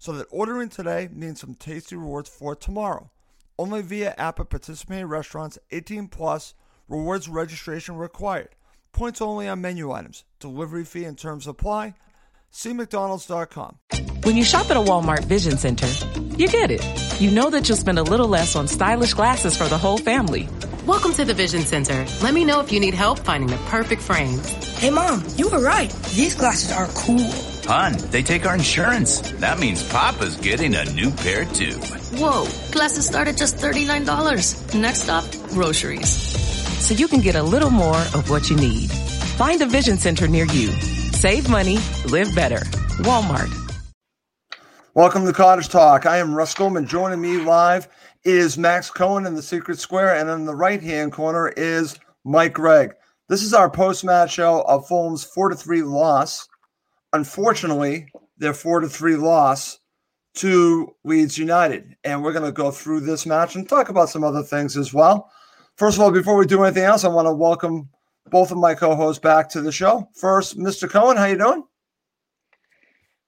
so that ordering today means some tasty rewards for tomorrow. Only via app at participating restaurants 18 plus, rewards registration required. Points only on menu items. Delivery fee and terms apply. See McDonald's.com. When you shop at a Walmart Vision Center, you get it. You know that you'll spend a little less on stylish glasses for the whole family. Welcome to the Vision Center. Let me know if you need help finding the perfect frames. Hey, Mom, you were right. These glasses are cool. Hun, they take our insurance. That means Papa's getting a new pair too. Whoa, glasses start at just $39. Next stop, groceries. So you can get a little more of what you need. Find a Vision Center near you. Save money, live better. Walmart. Welcome to Cottage Talk. I am Russ Goldman. Joining me live is Max Cohen in the Secret Square, and in the right hand corner is Mike Gregg. This is our post match show of Fulham's 4 to 3 loss unfortunately, their four to three loss to Leeds United. And we're going to go through this match and talk about some other things as well. First of all, before we do anything else, I want to welcome both of my co-hosts back to the show. First, Mr. Cohen, how you doing?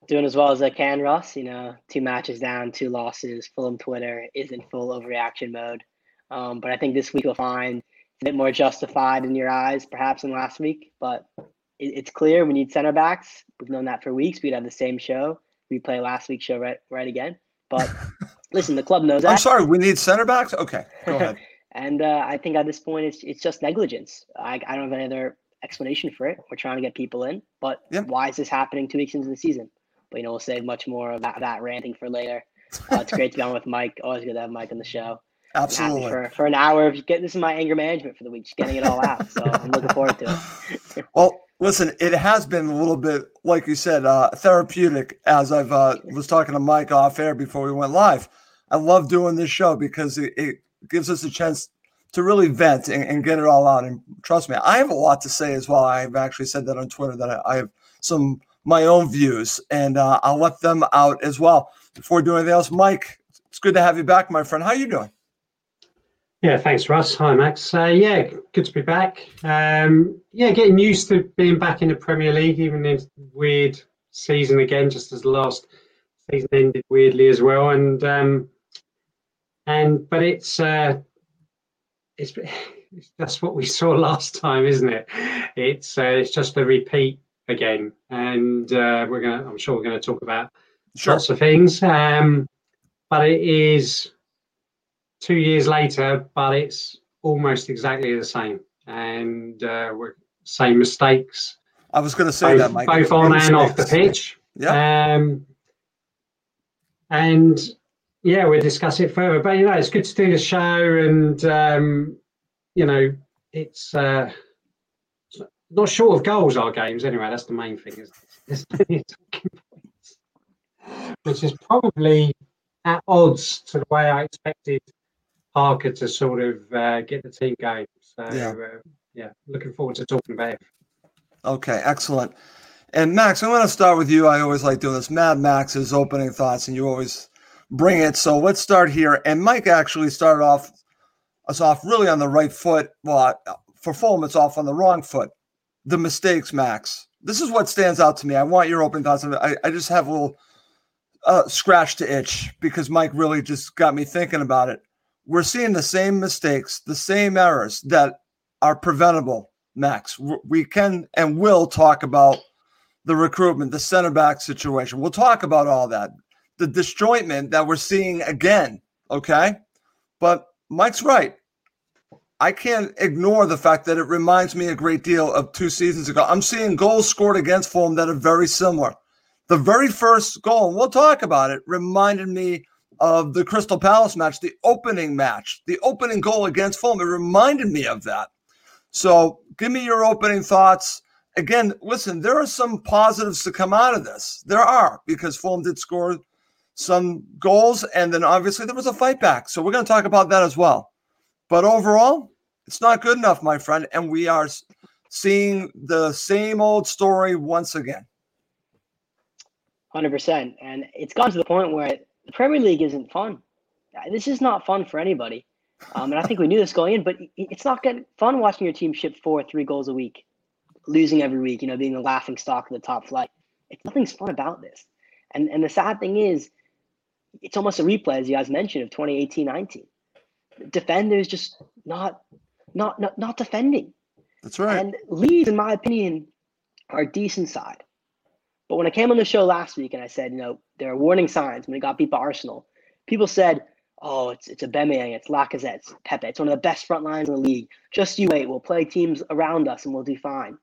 Doing as well as I can, Russ. You know, two matches down, two losses. Fulham Twitter is in full overreaction mode. Um, but I think this week you'll find a bit more justified in your eyes, perhaps, than last week. But it's clear we need center backs. We've known that for weeks. We'd have the same show. We play last week's show right right again. But listen, the club knows that. I'm sorry, we need center backs. Okay, go ahead. and uh, I think at this point, it's it's just negligence. I, I don't have any other explanation for it. We're trying to get people in, but yep. why is this happening two weeks into the season? But you know, we'll save much more of that, that ranting for later. Uh, it's great to be on with Mike. Always good to have Mike on the show. Absolutely. For, for an hour of getting this is my anger management for the week, just getting it all out. So I'm looking forward to it. well, Listen, it has been a little bit, like you said, uh, therapeutic. As I've uh, was talking to Mike off air before we went live, I love doing this show because it, it gives us a chance to really vent and, and, get it all out. And trust me, I have a lot to say as well. I've actually said that on Twitter that I, I have some my own views, and uh, I'll let them out as well. Before doing anything else, Mike, it's good to have you back, my friend. How are you doing? Yeah, thanks, Russ. Hi, Max. Uh, yeah, good to be back. Um, yeah, getting used to being back in the Premier League, even in weird season again, just as the last season ended weirdly as well. And um, and but it's uh, it's that's what we saw last time, isn't it? It's uh, it's just a repeat again, and uh, we're gonna. I'm sure we're to talk about sure. lots of things. Um, but it is two years later, but it's almost exactly the same. And uh, we're same mistakes. I was going to say both, that, Mike. Both on and off the pitch. Yeah. Um, and yeah, we'll discuss it further. But you know, it's good to do the show, and um, you know, it's uh, not short of goals. Our games, anyway. That's the main thing. There's plenty of talking points, which is probably at odds to the way I expected Parker to sort of uh, get the team going. So yeah. Uh, yeah, looking forward to talking about it. Okay, excellent. And Max, I'm going to start with you. I always like doing this. Mad Max's opening thoughts, and you always bring it. So let's start here. And Mike actually started off us off really on the right foot. Well, for Fulham, it's off on the wrong foot. The mistakes, Max. This is what stands out to me. I want your open thoughts. on I, I just have a little uh, scratch to itch because Mike really just got me thinking about it we're seeing the same mistakes, the same errors that are preventable. Max, we can and will talk about the recruitment, the center back situation. We'll talk about all that, the disjointment that we're seeing again. Okay, but Mike's right. I can't ignore the fact that it reminds me a great deal of two seasons ago. I'm seeing goals scored against Fulham that are very similar. The very first goal, and we'll talk about it, reminded me of the Crystal Palace match, the opening match, the opening goal against Fulham. It reminded me of that. So give me your opening thoughts. Again, listen, there are some positives to come out of this. There are, because Fulham did score some goals, and then obviously there was a fight back. So we're going to talk about that as well. But overall, it's not good enough, my friend. And we are seeing the same old story once again. 100%. And it's gone to the point where the Premier League isn't fun. This is not fun for anybody. Um, and I think we knew this going in, but it's not getting fun watching your team ship four, three goals a week, losing every week, you know, being the laughing stock of the top flight. It's nothing's fun about this. And and the sad thing is, it's almost a replay, as you guys mentioned, of 2018 19. Defenders just not not not not defending. That's right. And Leeds, in my opinion, are a decent side. But when I came on the show last week and I said, you know, there are warning signs when we got beat by Arsenal, people said, oh, it's it's Aubameyang, it's Lacazette, it's Pepe, it's one of the best front lines in the league. Just you wait, we'll play teams around us and we'll do fine.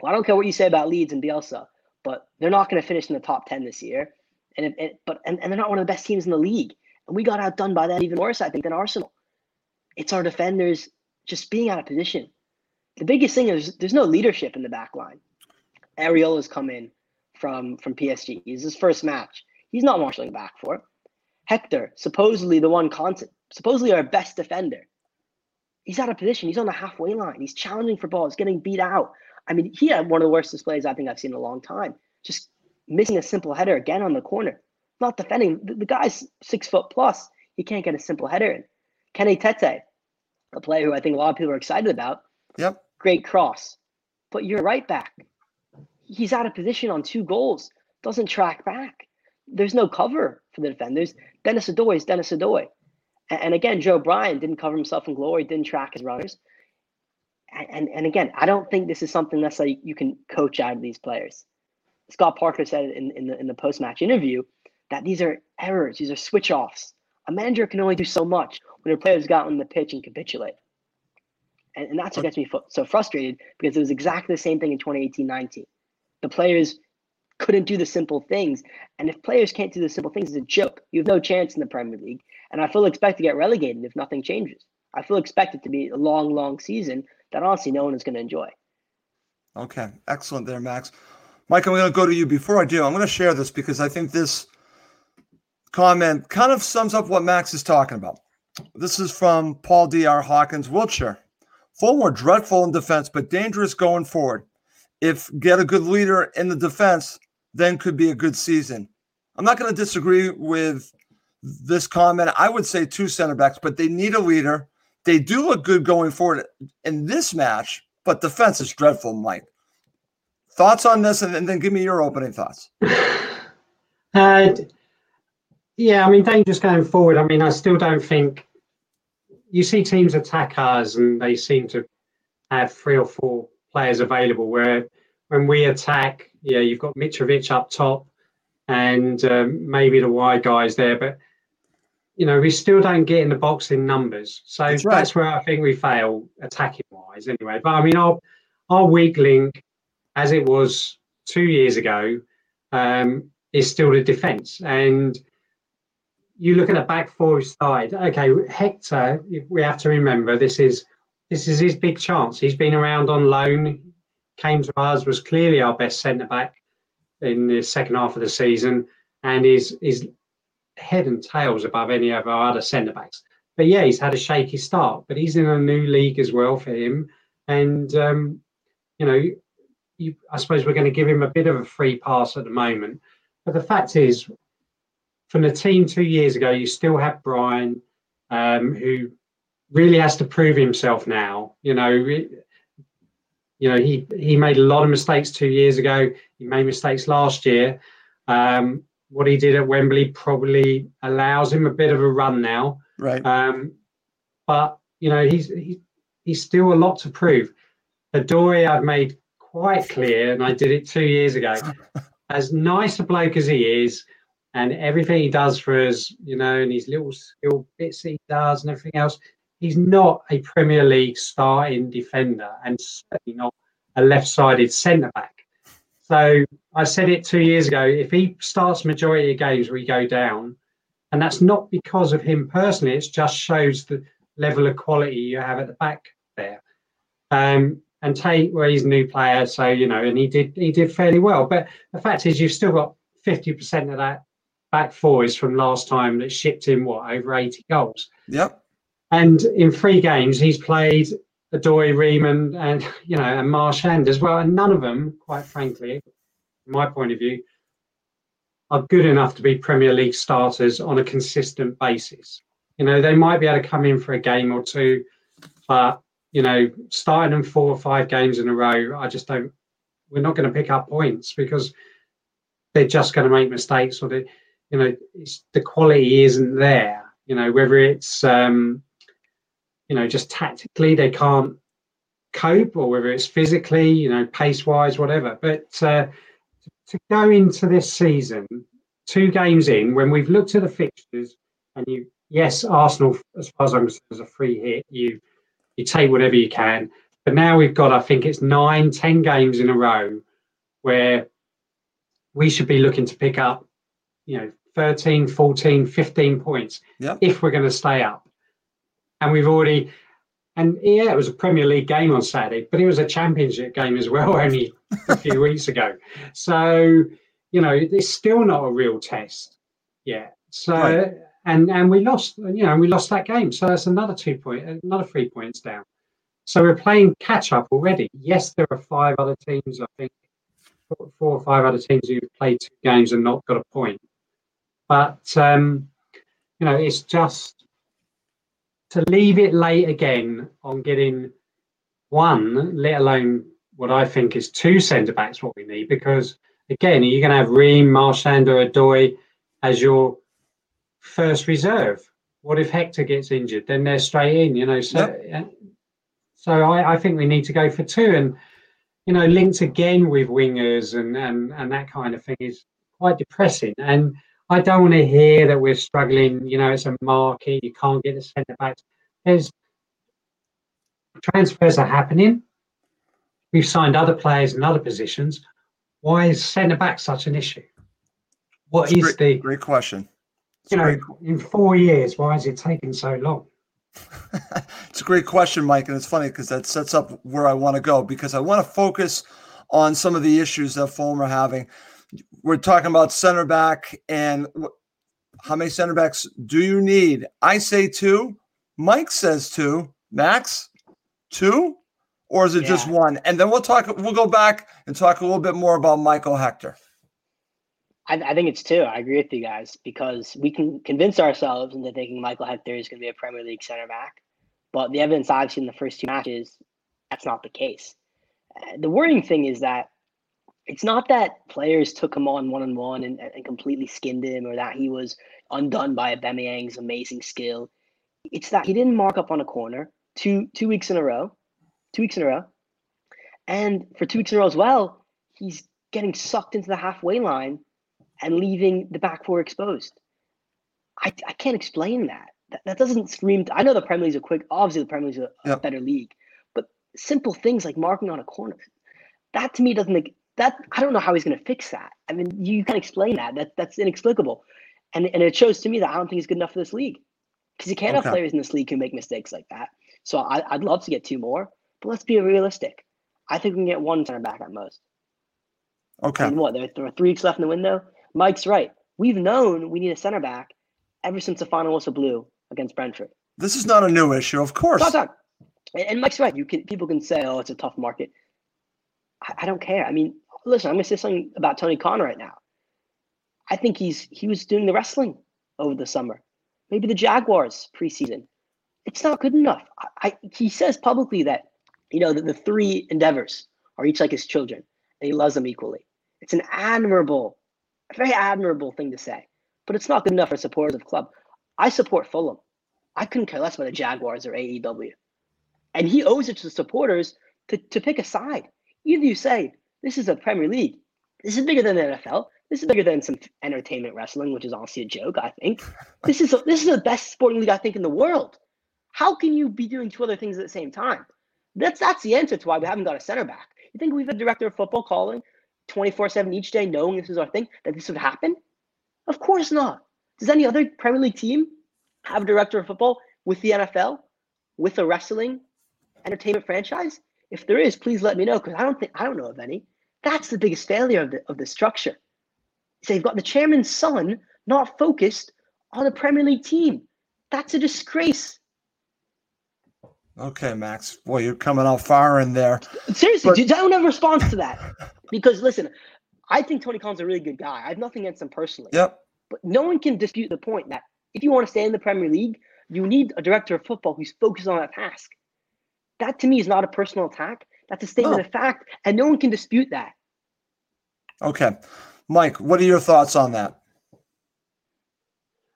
Well, I don't care what you say about Leeds and Bielsa, but they're not going to finish in the top ten this year, and if, but and, and they're not one of the best teams in the league. And we got outdone by that even worse, I think, than Arsenal. It's our defenders just being out of position. The biggest thing is there's no leadership in the back line. Areola's come in from from PSG. He's his first match. He's not marshalling back for it. Hector, supposedly the one constant, supposedly our best defender. He's out of position. He's on the halfway line. He's challenging for balls, getting beat out. I mean, he had one of the worst displays I think I've seen in a long time. Just missing a simple header again on the corner. Not defending. The, the guy's six foot plus. He can't get a simple header in. Kenny Tete, a player who I think a lot of people are excited about. Yep. Great cross. But you're right back. He's out of position on two goals. Doesn't track back. There's no cover for the defenders. Denis Odoi is Denis Odoi. And, again, Joe Bryan didn't cover himself in glory, didn't track his runners. And, and, and again, I don't think this is something necessarily you can coach out of these players. Scott Parker said in, in the in the post match interview that these are errors, these are switch offs. A manager can only do so much when their players got on the pitch and capitulate. And, and that's what gets me so frustrated because it was exactly the same thing in 2018 19. The players couldn't do the simple things. And if players can't do the simple things, it's a joke. You have no chance in the Premier League. And I fully expect to get relegated if nothing changes. I feel expect it to be a long, long season that honestly no one is going to enjoy. Okay, excellent there, Max. Mike, I'm going to go to you. Before I do, I'm going to share this because I think this comment kind of sums up what Max is talking about. This is from Paul D.R. Hawkins, Wiltshire. Fulham dreadful in defense, but dangerous going forward. If get a good leader in the defense, then could be a good season. I'm not going to disagree with this comment. I would say two center backs, but they need a leader. They do look good going forward in this match, but defense is dreadful, Mike. Thoughts on this, and, then give me your opening thoughts. Uh, yeah, I mean, dangerous going forward. I mean, I still don't think you see teams attack us, and they seem to have three or four players available. Where when we attack, yeah, you've got Mitrovic up top, and um, maybe the wide guys there, but you know, we still don't get in the box in numbers. So that's, right. that's where I think we fail attacking wise, anyway. But I mean, our our weak link, as it was two years ago, um, is still the defence, and you look at the back four side. Okay, Hector, we have to remember this is this is his big chance. He's been around on loan, came to us, was clearly our best centre back in the second half of the season, and is is head and tails above any of our other centre backs. But yeah, he's had a shaky start, but he's in a new league as well for him, and um, you know, you, I suppose we're going to give him a bit of a free pass at the moment. But the fact is, from the team two years ago, you still have Bryan, um, who really has to prove himself now. You know, you know he he made a lot of mistakes two years ago. He made mistakes last year. Um, what he did at Wembley probably allows him a bit of a run now. Right. Um, but you know he's he's, he's still a lot to prove. Adore, I've made quite clear, and I did it two years ago. as nice a bloke as he is, and everything he does for us, you know, and his little skill bits he does and everything else, he's not a Premier League starting defender, and certainly not a left-sided centre back. So I said it two years ago. If he starts majority of games, we go down, and that's not because of him personally. It just shows the level of quality you have at the back there. Um, and Tate, well, he's a new player, so you know, and he did he did fairly well. But the fact is, you've still got fifty percent of that back four is from last time that shipped him what over eighty goals. Yep. And in three games, he's played Odoi, Riemann, and you know, and Marchand as well. And none of them, quite frankly, from my point of view, are good enough to be Premier League starters on a consistent basis. You know, they might be able to come in for a game or two, but you know, starting them four or five games in a row, I just don't. We're not going to pick up points because they're just going to make mistakes, or they, you know, the quality isn't there. You know, whether it's um, you know just tactically they can't cope, or whether it's physically, you know, pace wise, whatever. But uh, to go into this season, two games in, when we've looked at the fixtures, and you, yes, Arsenal, as far as I'm concerned, is a free hit. You you take whatever you can. But now we've got, I think it's nine, ten games in a row where we should be looking to pick up, you know, 13, 14, 15 points yep. if we're going to stay up. And we've already, and yeah, it was a Premier League game on Saturday, but it was a Championship game as well only a few weeks ago. So, you know, it's still not a real test yet. So, right and and we lost you know we lost that game so that's another two point another three points down so we're playing catch up already yes there are five other teams i think four or five other teams who've played two games and not got a point but um you know it's just to leave it late again on getting one let alone what i think is two centre backs what we need because again you're going to have Ream marchand or Odoi as your first reserve. What if Hector gets injured? Then they're straight in, you know. So, yep. so I, I think we need to go for two, and you know, linked again with wingers and and and that kind of thing is quite depressing. And I don't want to hear that we're struggling. You know, it's a market. You can't get the centre backs. There's transfers are happening. We've signed other players in other positions. Why is centre back such an issue? What is great, the great question? you know, in four years, why has it taken so long? it's a great question, Mike, and it's funny because that sets up where I want to go because I want to focus on some of the issues that Fulham are having. We're talking about center back and how many center backs do you need? I say two. Mike says two. Max, two, or is it yeah. just one? And then we'll talk. We'll go back and talk a little bit more about Michael Hector. I, I, think it's two. I agree with you guys because we can convince ourselves into thinking Michael Hector is going to be a Premier League center back, but the evidence I've seen in the first two matches, that's not the case. Uh, the worrying thing is that it's not that players took him on one on one and completely skinned him, or that he was undone by Aubameyang's amazing skill. It's that he didn't mark up on a corner two two weeks in a row, two weeks in a row, and for two weeks in a row as well, he's getting sucked into the halfway line and leaving the back four exposed. I, I can't explain that. that. That doesn't scream. To, I know the Premier League is a quick, obviously the Premier League is a, yep. a better league, but simple things like marking on a corner, that to me doesn't make that. I don't know how he's going to fix that. I mean, you can't explain that. That that's inexplicable, and and it shows to me that I don't think he's good enough for this league because you can't okay. have players in this league who make mistakes like that. So I, I'd love to get two more, but let's be realistic. I think we can get one center back at most. Okay. And what? There, there are three weeks left in the window. Mike's right. We've known we need a center back ever since the final whistle blew against Brentford. This is not a new issue, of course. Talk, talk. And Mike's right. You can people can say, "Oh, it's a tough market." I, I don't care. I mean, listen, I'm going to say something about Tony Khan right now. I think he's he was doing the wrestling over the summer. Maybe the Jaguars preseason. It's not good enough. I, I he says publicly that you know that the three endeavors are each like his children, and he loves them equally. It's an admirable very admirable thing to say, but it's not good enough for supporters of club. I support Fulham. I couldn't care less about the Jaguars or AEW. And he owes it to the supporters to, to pick a side. Either you say, this is a Premier League, this is bigger than the NFL, this is bigger than some entertainment wrestling, which is honestly a joke, I think. This is a, this is the best sporting league I think in the world. How can you be doing two other things at the same time? That's that's the answer to why we haven't got a center back. You think we've a director of football calling 24-7 each day, knowing this is our thing, that this would happen? Of course not. Does any other Premier League team have a director of football with the NFL, with a wrestling entertainment franchise? If there is, please let me know because I don't think I don't know of any. That's the biggest failure of the of the structure. So you've got the chairman's son not focused on a Premier League team. That's a disgrace. Okay, Max. Boy, you're coming out far in there. Seriously, but... I don't have a response to that. because listen, I think Tony Khan's a really good guy. I have nothing against him personally. Yep. But no one can dispute the point that if you want to stay in the Premier League, you need a director of football who's focused on that task. That to me is not a personal attack. That's a statement of fact, and no one can dispute that. Okay. Mike, what are your thoughts on that?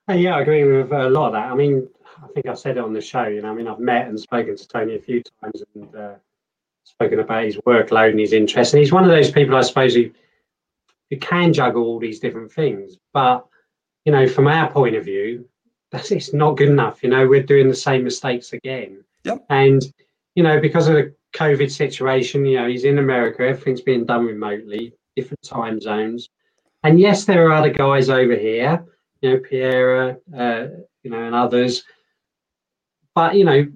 Uh, yeah, I agree with a lot of that. I mean, I think I said it on the show. You know, I mean, I've met and spoken to Tony a few times and uh, spoken about his workload and his interests. And he's one of those people, I suppose, who, who can juggle all these different things. But you know, from our point of view, that's it's not good enough. You know, we're doing the same mistakes again. Yep. And you know, because of the COVID situation, you know, he's in America. Everything's being done remotely, different time zones. And yes, there are other guys over here, you know, Pierre, uh, you know, and others. But you know,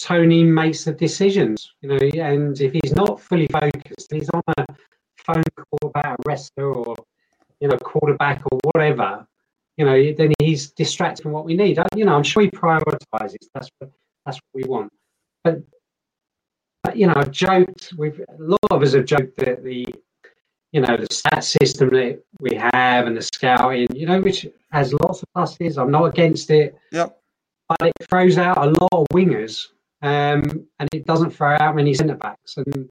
Tony makes the decisions, you know, and if he's not fully focused, he's on a phone call about a wrestler or you know, quarterback or whatever, you know, then he's distracting what we need. You know, I'm sure he prioritizes. That's what that's what we want. But you know, I've joked. We've a lot of us have joked that the you know, the stat system that we have and the scouting, you know, which has lots of pluses. I'm not against it. Yep. But it throws out a lot of wingers um, and it doesn't throw out many centre backs. And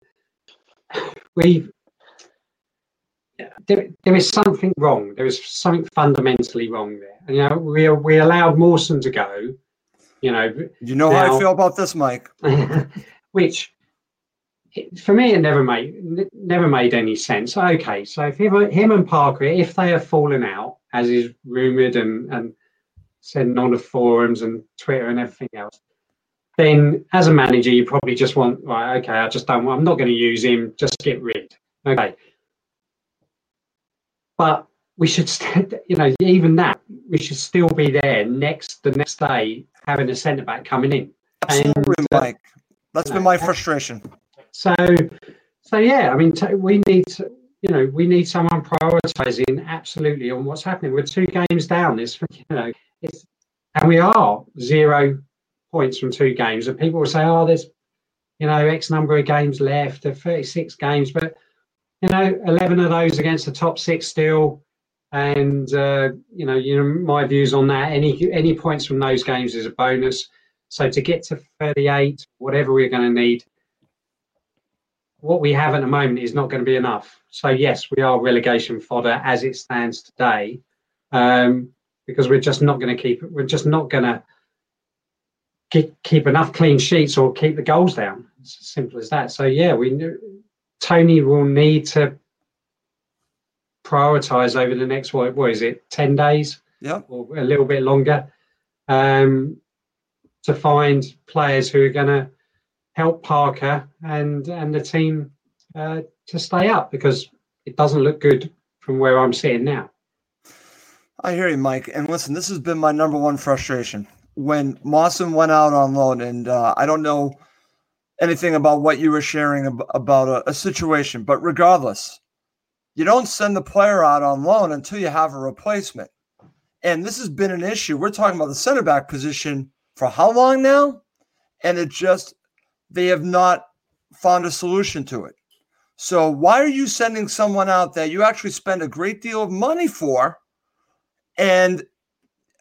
we, there, there is something wrong. There is something fundamentally wrong there. And, you know, we, we allowed Mawson to go. You know, you know now, how I feel about this, Mike. which for me, it never made never made any sense. Okay, so if him, him and Parker, if they have fallen out, as is rumored and and said on the forums and Twitter and everything else, then as a manager, you probably just want right. Okay, I just don't. I'm not going to use him. Just get rid. Okay, but we should, st- you know, even that we should still be there next the next day having a centre back coming in. Absolutely, and, uh, Mike. That's been my frustration. So, so yeah, I mean, t- we need to, you know, we need someone prioritising absolutely on what's happening. We're two games down. This, you know, it's, and we are zero points from two games. And people will say, oh, there's, you know, X number of games left, of 36 games, but you know, 11 of those against the top six still. And uh, you know, you know, my views on that. Any any points from those games is a bonus. So to get to 38, whatever we're going to need, what we have at the moment is not going to be enough. So yes, we are relegation fodder as it stands today, um, because we're just not going to keep. We're just not going to keep, keep enough clean sheets or keep the goals down. It's as simple as that. So yeah, we Tony will need to prioritize over the next what, what is it, ten days? Yeah, or a little bit longer, um, to find players who are going to help Parker and and the team uh, to stay up because it doesn't look good from where I'm sitting now. I hear you, Mike. And listen, this has been my number one frustration when Mawson went out on loan, and uh, I don't know anything about what you were sharing ab- about a, a situation, but regardless, you don't send the player out on loan until you have a replacement. And this has been an issue. We're talking about the center back position for how long now? And it just they have not found a solution to it. So why are you sending someone out that you actually spend a great deal of money for? And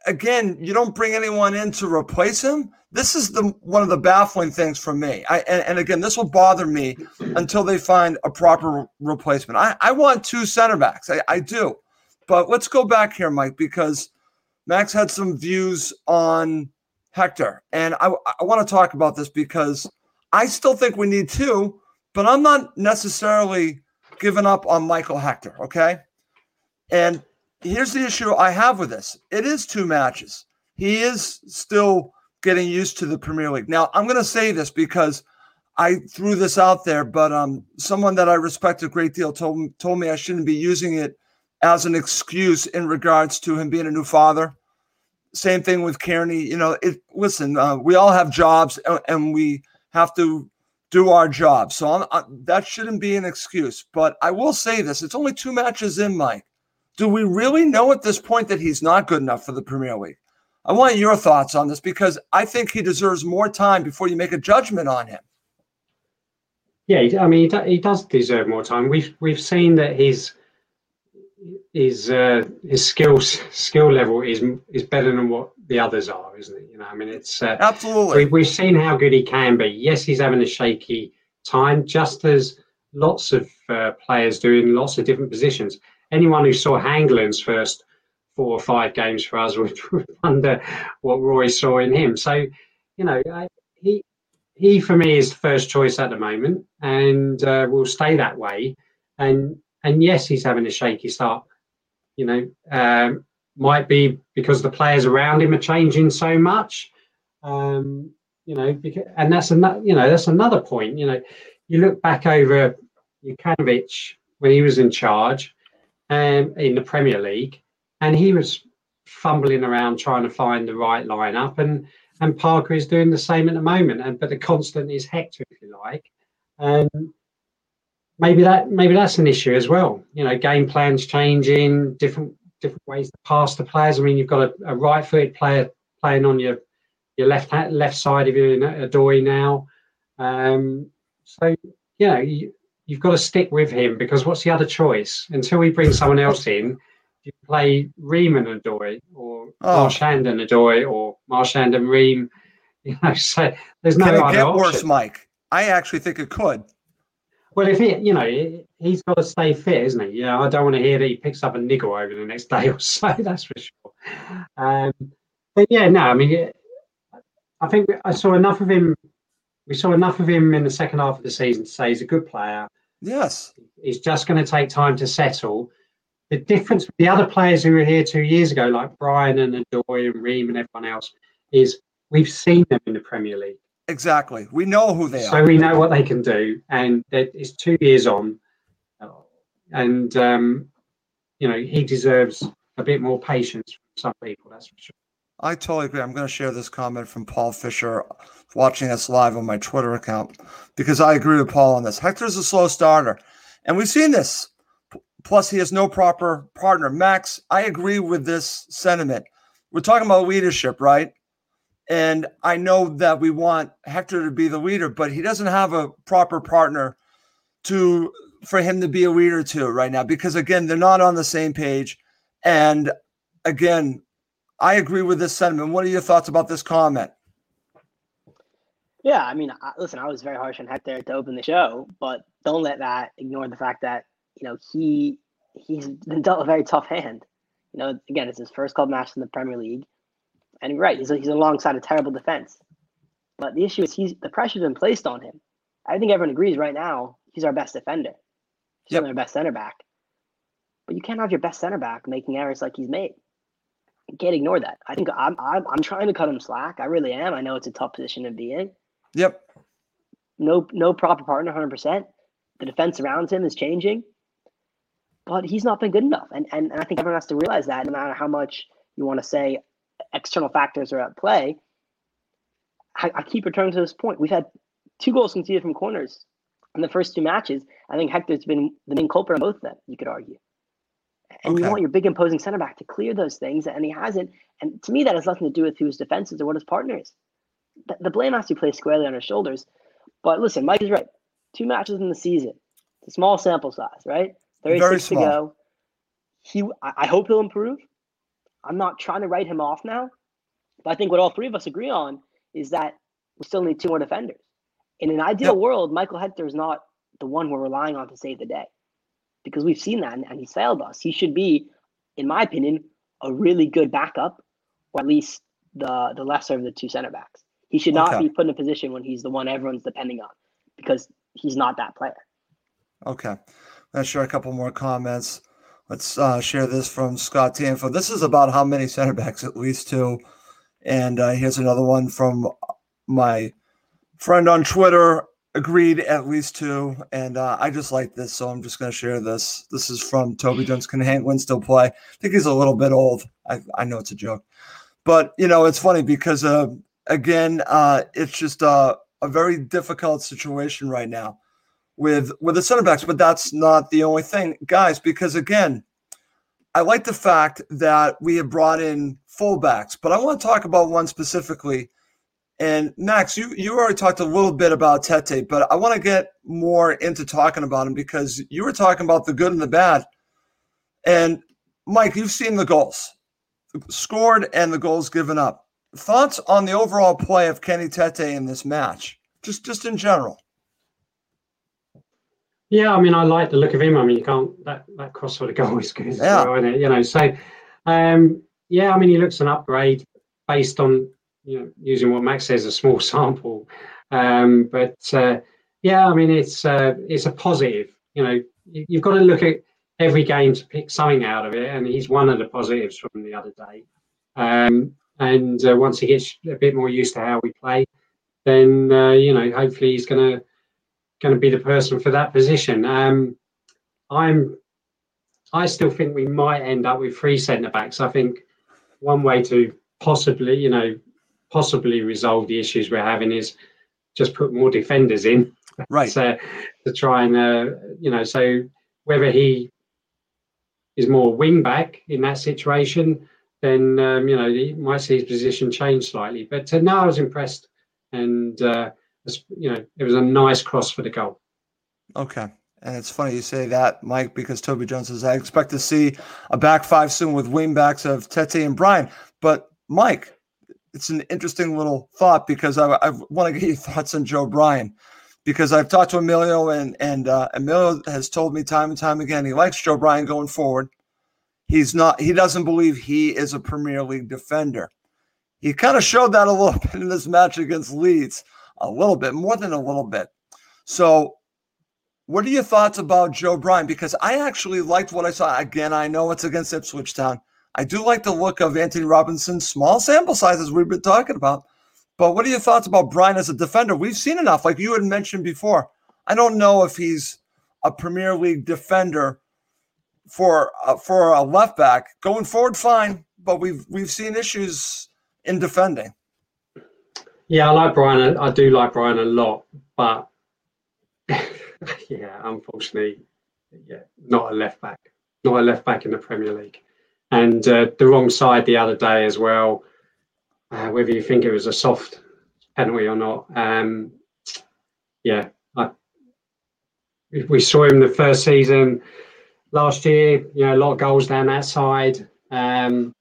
again, you don't bring anyone in to replace him. This is the one of the baffling things for me. I and, and again, this will bother me until they find a proper replacement. I, I want two center backs. I, I do. But let's go back here, Mike, because Max had some views on Hector. And I, I want to talk about this because I still think we need two, but I'm not necessarily giving up on Michael Hector. Okay. And here's the issue I have with this it is two matches. He is still getting used to the Premier League. Now, I'm going to say this because I threw this out there, but um, someone that I respect a great deal told, told me I shouldn't be using it as an excuse in regards to him being a new father. Same thing with Cairney. You know, it, listen, uh, we all have jobs and, and, we have to do our job. So I, uh, that shouldn't be an excuse. But I will say this it's only two matches in, Mike. Do we really know at this point that he's not good enough for the Premier League? I want your thoughts on this because I think he deserves more time before you make a judgment on him. Yeah, I mean, he does deserve more time. We've we've seen that his his uh, his skills skill level is is better than what the others are, isn't it? You know, I mean, it's uh, absolutely. We, we've seen how good he can be. Yes, he's having a shaky time, just as lots of uh, players do in lots of different positions. Anyone who saw Hangeland's first four or five games for us would, wonder what Roy saw in him. So, you know, he he for me is the first choice at the moment, and uh, will stay that way. And and yes, he's having a shaky start. You know, um, might be because the players around him are changing so much. Um, you know, because, and that's another. You know, that's another point. You know, you look back over Jokanovic when he was in charge, um, in the Premier League, and he was fumbling around trying to find the right lineup and and Parker is doing the same at the moment. And but the constant is Hector, if you like. And maybe that maybe that's an issue as well. You know, game plans changing, different different ways to pass the players. I mean, you've got a, a right-footed player playing on your your left hand, left side of your Odoi now. Um, so you know you, you've got to stick with him because what's the other choice until we bring someone else in? you play Ream and Odoi or oh. Marchand and Odoi or Marchand and Ream. You know, so there's no Can it get option. worse, Mike? I actually think it could. Well, if he, you know, he's got to stay fit, isn't he? Yeah, I don't want to hear that he picks up a niggle over the next day or so. That's for sure. Um, but yeah, no, I mean, I think I saw enough of him. We saw enough of him in the second half of the season to say he's a good player. Yes, he's just going to take time to settle the difference with the other players who were here two years ago, like Bryan and Odoi and Ream and everyone else, is we've seen them in the Premier League. Exactly. We know who they so are. So we know what they can do. And it's two years on. And, um, you know, he deserves a bit more patience from some people, that's for sure. I totally agree. I'm going to share this comment from Paul Fisher watching us live on my Twitter account because I agree with Paul on this. Hector's a slow starter. And we've seen this Plus, he has no proper partner. Max, I agree with this sentiment. We're talking about leadership, right? And I know that we want Hector to be the leader, but he doesn't have a proper partner to for him to be a leader to right now because again, they're not on the same page. And again, I agree with this sentiment. What are your thoughts about this comment? Yeah, I mean, I, listen, I was very harsh on Hector to open the show, but don't let that ignore the fact that you know, he he's been dealt a very tough hand. You know, again, it's his first club match in the Premier League, and you're right, he's he's alongside a terrible defense. But the issue is he's the pressure's been placed on him. I think everyone agrees right now he's our best defender. He's yep. our best center back. But you can't have your best center back making errors like he's made. You can't ignore that. I think I'm, I'm I'm trying to cut him slack. I really am. I know it's a tough position to be in. Yep. No no proper partner, hundred percent. The defense around him is changing but he's not been good enough. And, and, and I think everyone has to realize that no matter how much you want to say external factors are at play, I, I keep returning to this point. We've had two goals conceded from corners in the first two matches. I think Hector's been the main culprit on both of them, you could argue. And okay. you want your big imposing center back to clear those things, and he hasn't. And to me, that has nothing to do with who his defense is or what his partner is. The, the blame has to be placed squarely on his shoulders. But listen, Mike is right. Two matches in the season, it's a small sample size, right? 36 to go. He, I hope he'll improve. I'm not trying to write him off now, but I think what all three of us agree on is that we still need two more defenders. In an ideal yep. world, Michael Hector is not the one we're relying on to save the day because we've seen that and, and he's failed us. He should be, in my opinion, a really good backup or at least the the lesser of the two center backs. He should not okay. be put in a position when he's the one everyone's depending on because he's not that player. Okay. Let's share a couple more comments. Let's uh, share this from Scott Tanfo. This is about how many center backs, at least two. And uh, here's another one from my friend on Twitter. Agreed, at least two. And uh, I just like this, so I'm just going to share this. This is from Toby Jones. Can Hank still play? I think he's a little bit old. I, I know it's a joke. But, you know, it's funny because, uh, again, uh, it's just uh, a very difficult situation right now with with the center backs, but that's not the only thing, guys. Because again, I like the fact that we have brought in fullbacks, but I want to talk about one specifically. And Max, you you already talked a little bit about Tete, but I want to get more into talking about him because you were talking about the good and the bad. And Mike, you've seen the goals scored and the goals given up. Thoughts on the overall play of Kenny Tete in this match, just just in general. Yeah, I mean, I like the look of him. I mean, you can't that that crossfield goal is good, yeah. Well, you know. So, um, yeah, I mean, he looks an upgrade based on you know using what Max says a small sample, um, but uh, yeah, I mean, it's uh, it's a positive. You know, you've got to look at every game to pick something out of it, and he's one of the positives from the other day. Um, and uh, once he gets a bit more used to how we play, then uh, you know, hopefully, he's going to going to be the person for that position. Um, I'm, I still think we might end up with three centre backs. I think one way to possibly, you know, possibly resolve the issues we're having is just put more defenders in, right? So, to try and, uh, you know, so whether he is more wing back in that situation, then um, you know he might see his position change slightly. But uh, now I was impressed, and uh, you know, it was a nice cross for the goal. Okay. And it's funny you say that, Mike, because Toby Jones says, I expect to see a back five soon with wingbacks of Tete and Bryan. But, Mike, it's an interesting little thought because I, I want to get your thoughts on Joe Bryan because I've talked to Emilio and, and uh, Emilio has told me time and time again he likes Joe Bryan going forward. He's not, he doesn't believe he is a Premier League defender. He kind of showed that a little bit in this match against Leeds a little bit, more than a little bit. So, what are your thoughts about Joe Bryan? Because I actually liked what I saw. Again, I know it's against Ipswich Town. I do like the look of Antonee Robinson, small sample sizes we've been talking about. But what are your thoughts about Bryan as a defender? We've seen enough, like you had mentioned before. I don't know if he's a Premier League defender for uh, for a left back going forward. Fine, but we've we've seen issues in defending. Yeah, I like Bryan. I do like Bryan a lot, but yeah, unfortunately, yeah, not a left back, not a left back in the Premier League, and uh, the wrong side the other day as well. Uh, whether you think it was a soft penalty or not, um, yeah, I, we saw him the first season last year. You know, a lot of goals down that side. Um,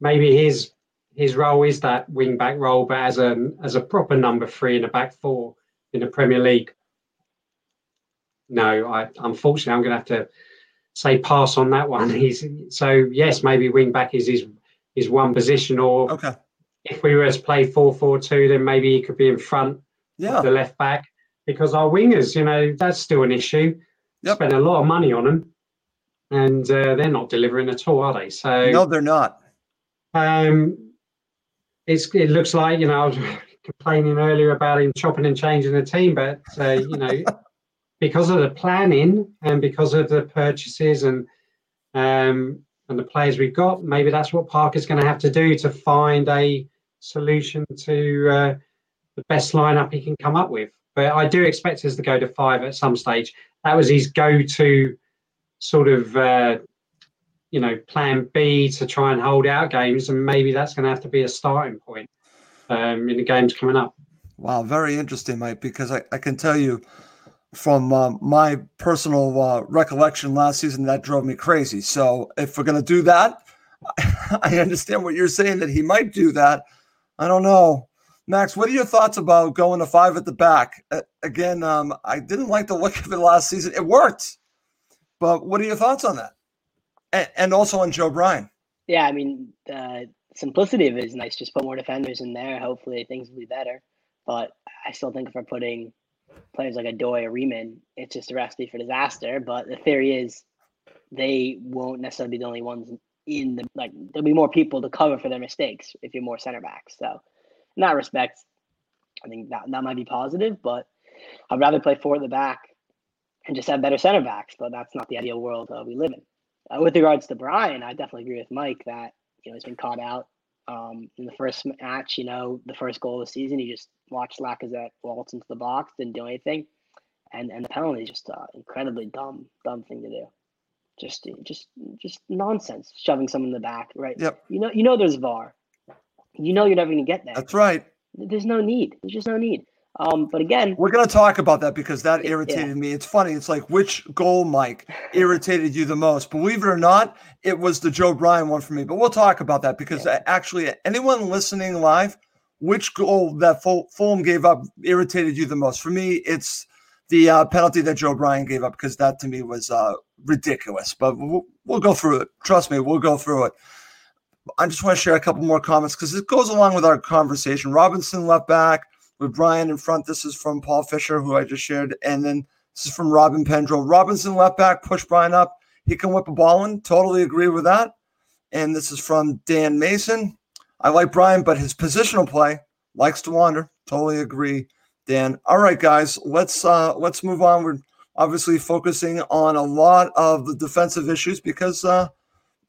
maybe his his role is that wing back role, but as a as a proper number three in a back four in the Premier League. No, I unfortunately I'm going to have to say pass on that one. He's so yes, maybe wing back is his his one position, or okay. If we were to play four four two, then maybe he could be in front yeah. of the left back because our wingers, you know, that's still an issue. Yep. Spend a lot of money on them, and uh, they're not delivering at all, are they? So no, they're not. Um, it's it looks like you know I was complaining earlier about him chopping and changing the team, but uh, you know because of the planning and because of the purchases and um, and the players we've got, maybe that's what Parker's going to have to do to find a solution to uh, the best lineup he can come up with. But I do expect us to go to five at some stage. That was his go-to sort of uh, you know, plan B to try and hold out games, and maybe that's going to have to be a starting point um, in the games coming up. Wow, very interesting, Mike, because I, I can tell you from uh, my personal uh, recollection last season that drove me crazy. So if we're going to do that, I understand what you're saying that he might do that. I don't know. Max, what are your thoughts about going to five at the back? Uh, again, um, I didn't like the look of it last season. It worked. But what are your thoughts on that? And, and also on Joe Bryan. Yeah, I mean, uh, simplicity of it is nice. Just put more defenders in there. Hopefully things will be better. But I still think if we're putting players like Odoi or Riemann, it's just a recipe for disaster. But the theory is they won't necessarily be the only ones in the like. There'll be more people to cover for their mistakes if you're more center backs. So in that respect, I think that that might be positive. But I'd rather play four at the back and just have better center backs. But that's not the ideal world uh, we live in. Uh, with regards to Bryan, I definitely agree with Mike that you know he's been caught out um, in the first match. You know, the first goal of the season, he just watched Lacazette waltz into the box, didn't do anything, and and the penalty is just uh, incredibly dumb, dumb thing to do. Just, just, just nonsense. Shoving someone in the back, right? Yep. You know, you know, there's VAR. You know, you're never going to get there. That's right. There's no need. There's just no need. Um, but again, we're going to talk about that because that irritated yeah. me. It's funny. It's like which goal, Mike, irritated you the most? Believe it or not, it was the Joe Bryan one for me. But we'll talk about that because yeah. actually, anyone listening live, which goal that Fulham gave up irritated you the most? For me, it's the uh, penalty that Joe Bryan gave up because that to me was uh, ridiculous. But we'll, we'll go through it. Trust me, we'll go through it. I just want to share a couple more comments because it goes along with our conversation. Robinson left back with Bryan in front. This is from Paul Fisher, who I just shared. And then this is from Robin Pendrell. Robinson left back, push Bryan up. He can whip a ball in. Totally agree with that. And this is from Dan Mason. I like Bryan, but his positional play likes to wander. Totally agree, Dan. All right, guys, let's uh let's move on. We're obviously focusing on a lot of the defensive issues because uh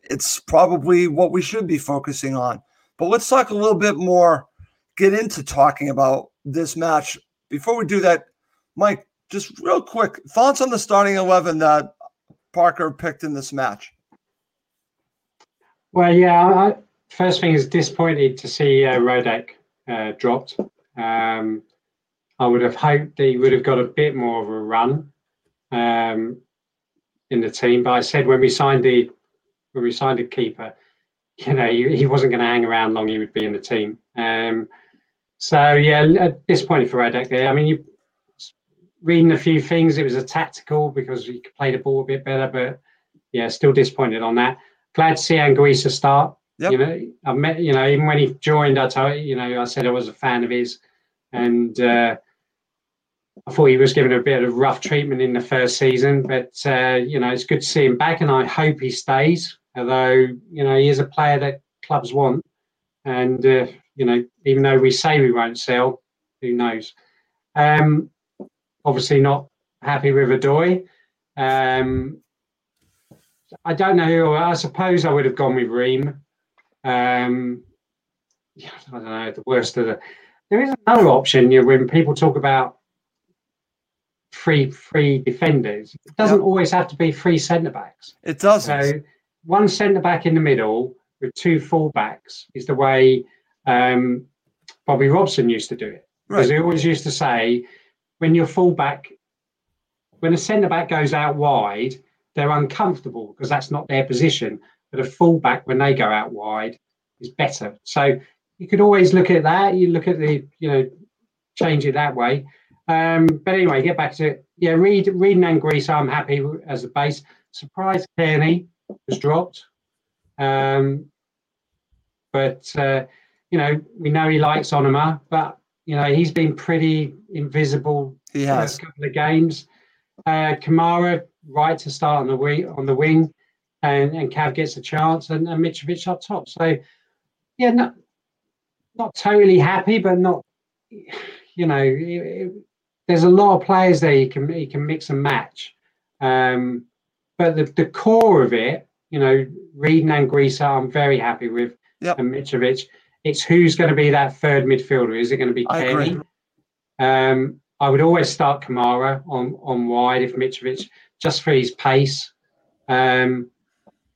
it's probably what we should be focusing on. But let's talk a little bit more, get into talking about this match. Before we do that, Mike, just real quick thoughts on the starting 11 that Parker picked in this match. Well, yeah, I, first thing is disappointed to see uh, uh, dropped. Um, I would have hoped that he would have got a bit more of a run um, in the team. But I said when we signed the when we signed a keeper, you know, he, he wasn't going to hang around long. He would be in the team. Um, so yeah, disappointed for there. I mean, you reading a few things. It was a tactical because he could play the ball a bit better, but yeah, still disappointed on that. Glad to see Anguissa start. Yep. You know, I met. You know, even when he joined, I told you know I said I was a fan of his, and uh, I thought he was given a bit of rough treatment in the first season. But uh, you know, it's good to see him back, and I hope he stays. Although you know, he is a player that clubs want, and uh, you know, even though we say we won't sell, who knows? Um, obviously not happy with Odoi. Um, I don't know who. I suppose I would have gone with Ream. Um, yeah, I don't know. The worst of the. There is another option. You know, when people talk about free free defenders, it doesn't yep. always have to be free centre backs. It doesn't. So one centre back in the middle with two full backs is the way um, Bobby Robson used to do it. Because right. he always used to say, when your fullback, when a centre back goes out wide, they're uncomfortable because that's not their position. But a fullback, when they go out wide, is better. So you could always look at that. You look at the, you know, change it that way. Um, but anyway, get back to it. Yeah, Reed, Reed and Greece, I'm happy as a base. Surprise Cairney was dropped. Um, but uh, you know, we know he likes Onomah, but you know, he's been pretty invisible he has. a couple of games. Uh, Kamara right to start on the wing on the wing, and, and Cav gets a chance, and, and Mitrovic up top. So yeah, not not totally happy, but not you know, it, it, there's a lot of players there you can you can mix and match. Um, but the, the core of it, you know, Reed and Anguissa, I'm very happy with, yep. and Mitrovic. It's who's going to be that third midfielder. Is it going to be Kenny? Um, I would always start Kamara on, on wide if Mitrovic, just for his pace. Um,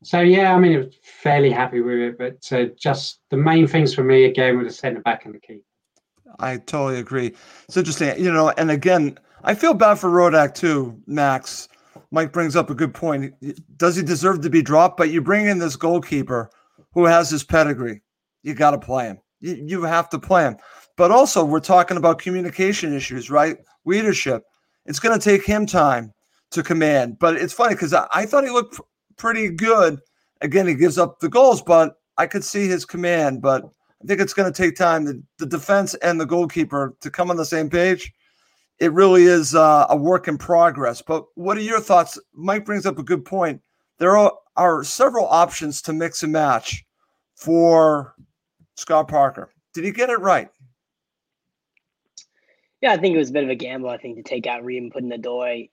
so yeah, I mean, I was fairly happy with it, but uh, just the main things for me again were the centre back and the keeper. I totally agree. It's interesting, you know. And again, I feel bad for Rodak too, Max. Mike brings up a good point. Does he deserve to be dropped? But you bring in this goalkeeper who has his pedigree you got to play him. You, you have to play him. But also, we're talking about communication issues, right? Leadership. It's going to take him time to command. But it's funny because I, I, thought he looked pr- pretty good. Again, he gives up the goals, but I could see his command, but I think it's going to take time. The, the defense and the goalkeeper to come on the same page. It really is uh, a work in progress. But what are your thoughts? Mike brings up a good point. There are, are several options to mix and match for Scott Parker. Did he get it right? Yeah, I think it was a bit of a gamble. I think to take out Ream and put in Odoi.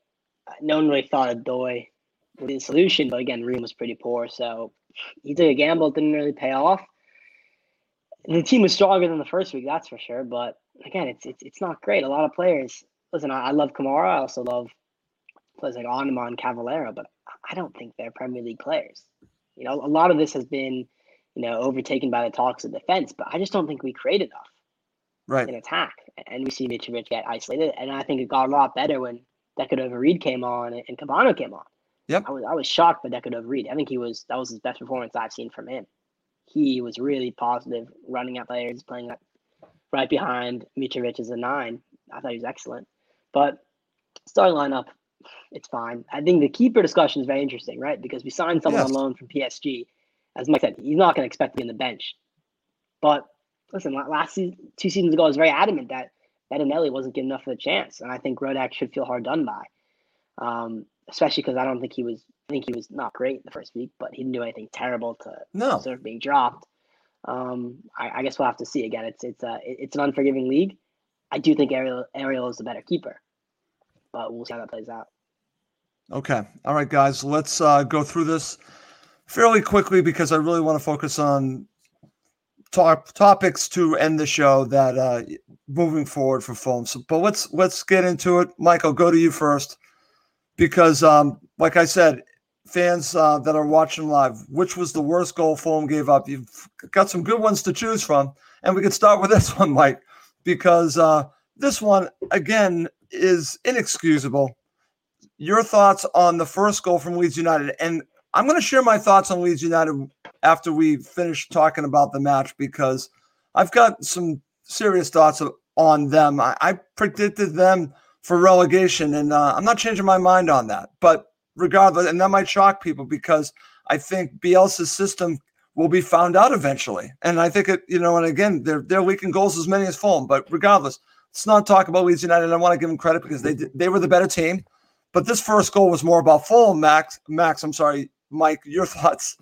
No one really thought Odoi would be the solution, but again, Ream was pretty poor, so he took a gamble. It didn't really pay off. The team was stronger than the first week, that's for sure. But again, it's it's, it's not great. A lot of players. Listen, I, I love Kamara. I also love players like Onomah and Cavaleiro, but I don't think they're Premier League players. You know, a lot of this has been, you know, overtaken by the talks of defense, but I just don't think we create enough right. in attack. And we see Mitrovic get isolated. And I think it got a lot better when Decordova Reid came on and Kebano came on. Yep. I was I was shocked by Decordova Reid. I think he was that was his best performance I've seen from him. He was really positive, running at players, playing right behind Mitrovic as a nine. I thought he was excellent. But starting lineup, it's fine. I think the keeper discussion is very interesting, right? Because we signed someone Yes. on loan from PSG. As Mike said, he's not going to expect to be on the bench. But listen, last season, two seasons ago, I was very adamant that Bettinelli wasn't good enough of a chance, and I think Rodak should feel hard done by. Um, especially because I don't think he was. I think he was not great the first week, but he didn't do anything terrible to No. deserve being dropped. Um, I, I guess we'll have to see. Again, it's it's a it's an unforgiving league. I do think Ariel Ariel is the better keeper, but we'll see how that plays out. Okay. All right, guys. Let's uh, go through this fairly quickly because I really want to focus on top topics to end the show that uh, moving forward for Fulham. So, but let's let's get into it. Michael, go to you first because, um, like I said, fans uh, that are watching live, which was the worst goal Fulham gave up? You've got some good ones to choose from, and we could start with this one, Mike, because uh, this one again is inexcusable your thoughts on the first goal from Leeds United. And I'm going to share my thoughts on Leeds United after we finish talking about the match because I've got some serious thoughts on them. I, I predicted them for relegation, and uh, I'm not changing my mind on that. But regardless, and that might shock people because I think Bielsa's system will be found out eventually. And I think it, you know, and again, they're they're leaking goals as many as Fulham. But regardless, let's not talk about Leeds United. I want to give them credit because they they were the better team. But this first goal was more about Fulham. Max, Max, I'm sorry, Mike. Your thoughts?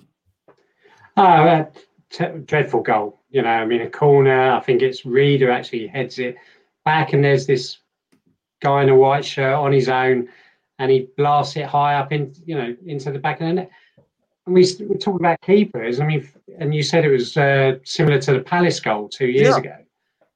Oh, uh, t- dreadful goal. You know, I mean, a corner. I think it's Reed who actually heads it back, and there's this guy in a white shirt on his own, and he blasts it high up in, you know, into the back of the net. And we we talk about keepers. I mean, and you said it was uh, similar to the Palace goal two years Yeah. ago.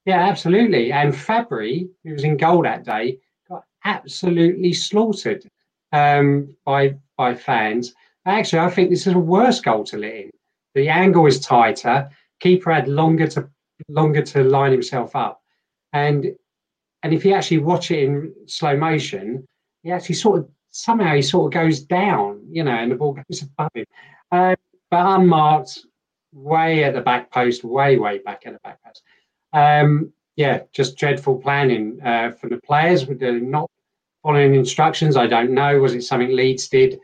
Yeah, absolutely. And Fabri, who was in goal that day, got absolutely slaughtered um, by by fans. Actually, I think this is a worse goal to let in. The angle is tighter. Keeper had longer to longer to line himself up, and and if you actually watch it in slow motion, he actually sort of somehow he sort of goes down, you know, and the ball goes above him. Uh, but unmarked, way at the back post, way way back at the back post. Um, yeah, just dreadful planning uh, from the players. They're not following instructions. I don't know. Was it something Leeds did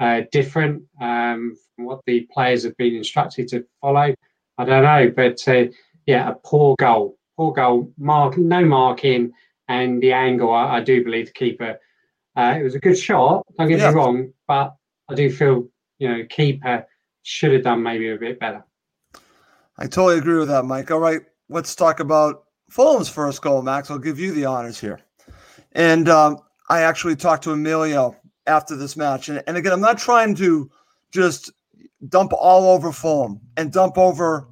uh, different um, from what the players have been instructed to follow? I don't know. But uh, yeah, a poor goal. Poor goal. Mark, no marking, and the angle. I, I do believe the keeper. Uh, it was a good shot. Don't get Yeah. me wrong, but I do feel you know keeper should have done maybe a bit better. I totally agree with that, Mike. All right, let's talk about Fulham's first goal, Max. I'll give you the honors here. And um, I actually talked to Emilio after this match. And, and again, I'm not trying to just dump all over Fulham and dump over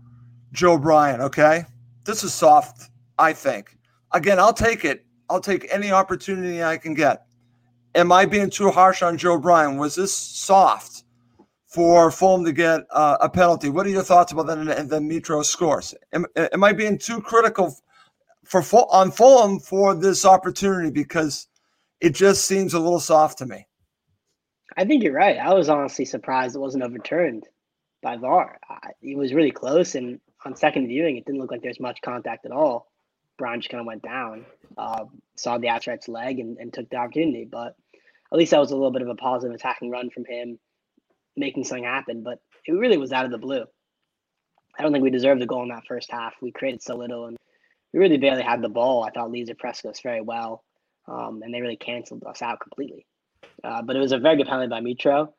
Joe Bryan, okay? This is soft, I think. Again, I'll take it. I'll take any opportunity I can get. Am I being too harsh on Joe Bryan? Was this soft? for Fulham to get uh, a penalty. What are your thoughts about that? And, then Mitro scores. Am, am I being too critical for on Fulham for this opportunity because it just seems a little soft to me? I think you're right. I was honestly surprised it wasn't overturned by VAR. I, it was really close, and on second viewing, it didn't look like there's much contact at all. Bryan just kind of went down, uh, saw the outstretched leg, and, and took the opportunity. But at least that was a little bit of a positive attacking run from him, making something happen. But it really was out of the blue. I don't think we deserved the goal in that first half. We created so little, and we really barely had the ball. I thought Leeds pressed us very well, um, and they really canceled us out completely. Uh, but it was a very good penalty by Mitro,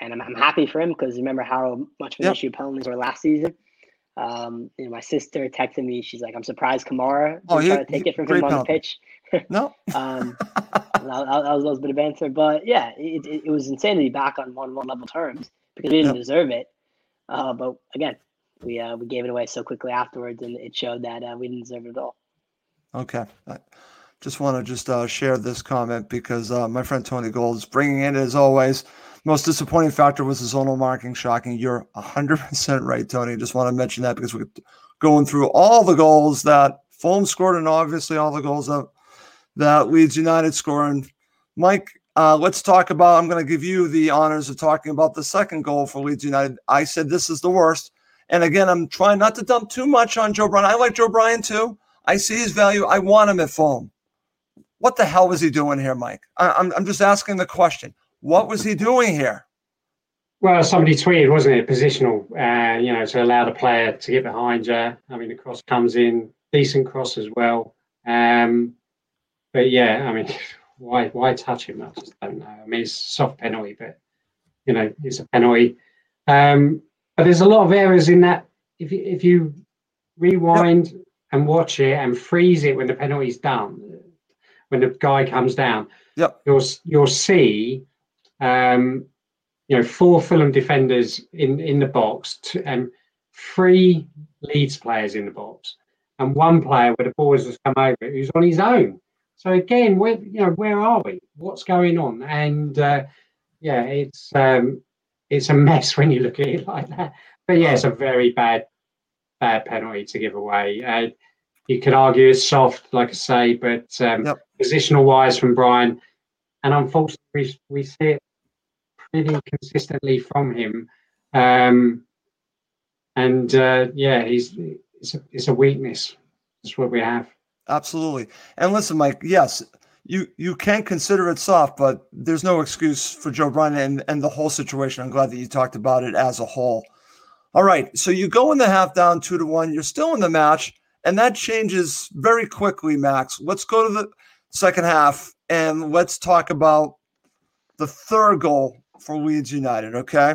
and I'm, I'm happy for him because remember how much of an Yep. issue penalties were last season. Um, you know, my sister texted me. She's like, "I'm surprised Kamara didn't Oh, he- try to take he- it from him on the pitch." No. um, that, was, a little bit of banter, but yeah, it, it, it was insane to be back on one one level terms because we didn't Yep. deserve it. Uh, but again, we uh, we gave it away so quickly afterwards, and it showed that uh, we didn't deserve it at all. Okay. Just want to just uh, share this comment because uh, my friend Tony Gold is bringing in as always. Most disappointing factor was the zonal marking. Shocking. You're 100% right, Tony. Just want to mention that because we're going through all the goals that Fulham scored and obviously all the goals that, that Leeds United scored. And Mike, uh, let's talk about. I'm going to give you the honors of talking about the second goal for Leeds United. I said this is the worst. And again, I'm trying not to dump too much on Joe Bryan. I like Joe Bryan too. I see his value. I want him at Fulham. What the hell was he doing here, Mike? I, I'm, I'm just asking the question. What was he doing here? Well, somebody tweeted, wasn't it? Positional, uh, you know, to allow the player to get behind you. I mean, the cross comes in, decent cross as well. Um, but yeah, I mean, why why touch him? I just don't know. I mean, it's soft penalty, but you know, it's a penalty. Um, but there's a lot of errors in that. If you, if you rewind and watch it and freeze it when the penalty's done, when the guy comes down, yep. you'll you'll see, um, you know, four Fulham defenders in in the box to, and three Leeds players in the box, and one player where the ball has just come over who's on his own. So again, where you know where are we? What's going on? And uh, yeah, it's um, it's a mess when you look at it like that. But yeah, it's a very bad bad penalty to give away. Uh, you could argue it's soft, like I say, but um, positional wise from Bryan, and unfortunately we, see it pretty consistently from him. Um, and uh, yeah, he's it's a, it's a weakness. That's what we have. Absolutely. And listen, Mike, yes, you you can consider it soft, but there's no excuse for Joe Bryan and, and the whole situation. I'm glad that you talked about it as a whole. All right. So you go in the half down two to one. You're still in the match, and that changes very quickly, Max. Let's go to the second half and let's talk about the third goal for Leeds United. Okay.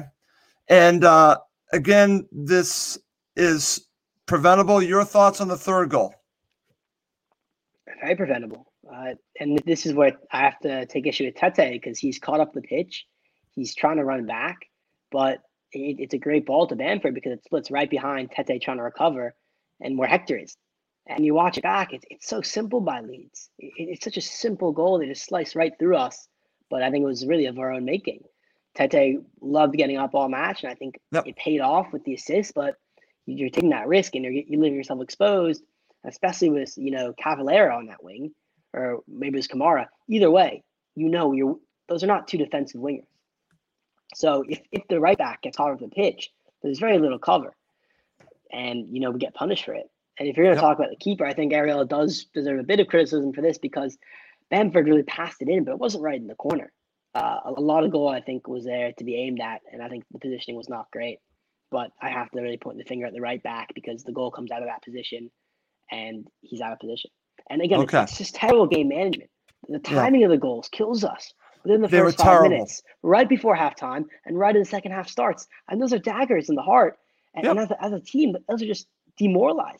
And uh, again, this is preventable. Your thoughts on the third goal? very preventable. Uh, and this is where I have to take issue with Tete because he's caught up the pitch. He's trying to run back, but it, it's a great ball to Bamford because it splits right behind Tete trying to recover and where Hector is. And you watch it back, it's, it's so simple by Leeds. It, it's such a simple goal. They just slice right through us. But I think it was really of our own making. Tete loved getting up all match, and I think yep. it paid off with the assist. But you're taking that risk and you're, you're leaving yourself exposed especially with you know Cavaleiro on that wing, or maybe it's Kamara. Either way, you know you're those are not two defensive wingers. So if, if the right back gets hard of the pitch, there's very little cover, and you know we get punished for it. And if you're going to yep. talk about the keeper, I think Ariel does deserve a bit of criticism for this because Bamford really passed it in, but it wasn't right in the corner. Uh, a, lot of goal I think was there to be aimed at, and I think the positioning was not great. But I have to really point the finger at the right back because the goal comes out of that position and he's out of position. And again, okay. it's just terrible game management. The timing yeah. of the goals kills us within the they first five terrible. minutes, right before halftime, and right in the second half starts. And those are daggers in the heart. And, yep. and as, a, as a team, those are just demoralizing.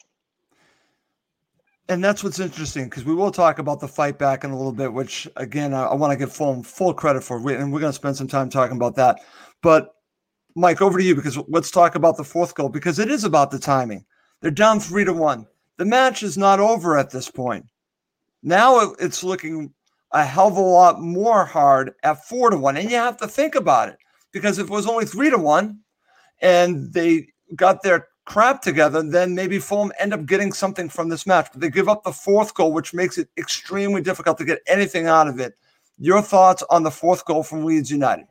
And that's what's interesting because we will talk about the fight back in a little bit, which again I, I want to give full full credit for, and we're going to spend some time talking about that. But Mike, over to you because let's talk about the fourth goal because it is about the timing. They're down three to one the match is not over at this point. Now it's looking a hell of a lot more hard at four to one. And you have to think about it because if it was only three to one and they got their crap together, then maybe Fulham end up getting something from this match. But they give up the fourth goal, which makes it extremely difficult to get anything out of it. Your thoughts on the fourth goal from Leeds United?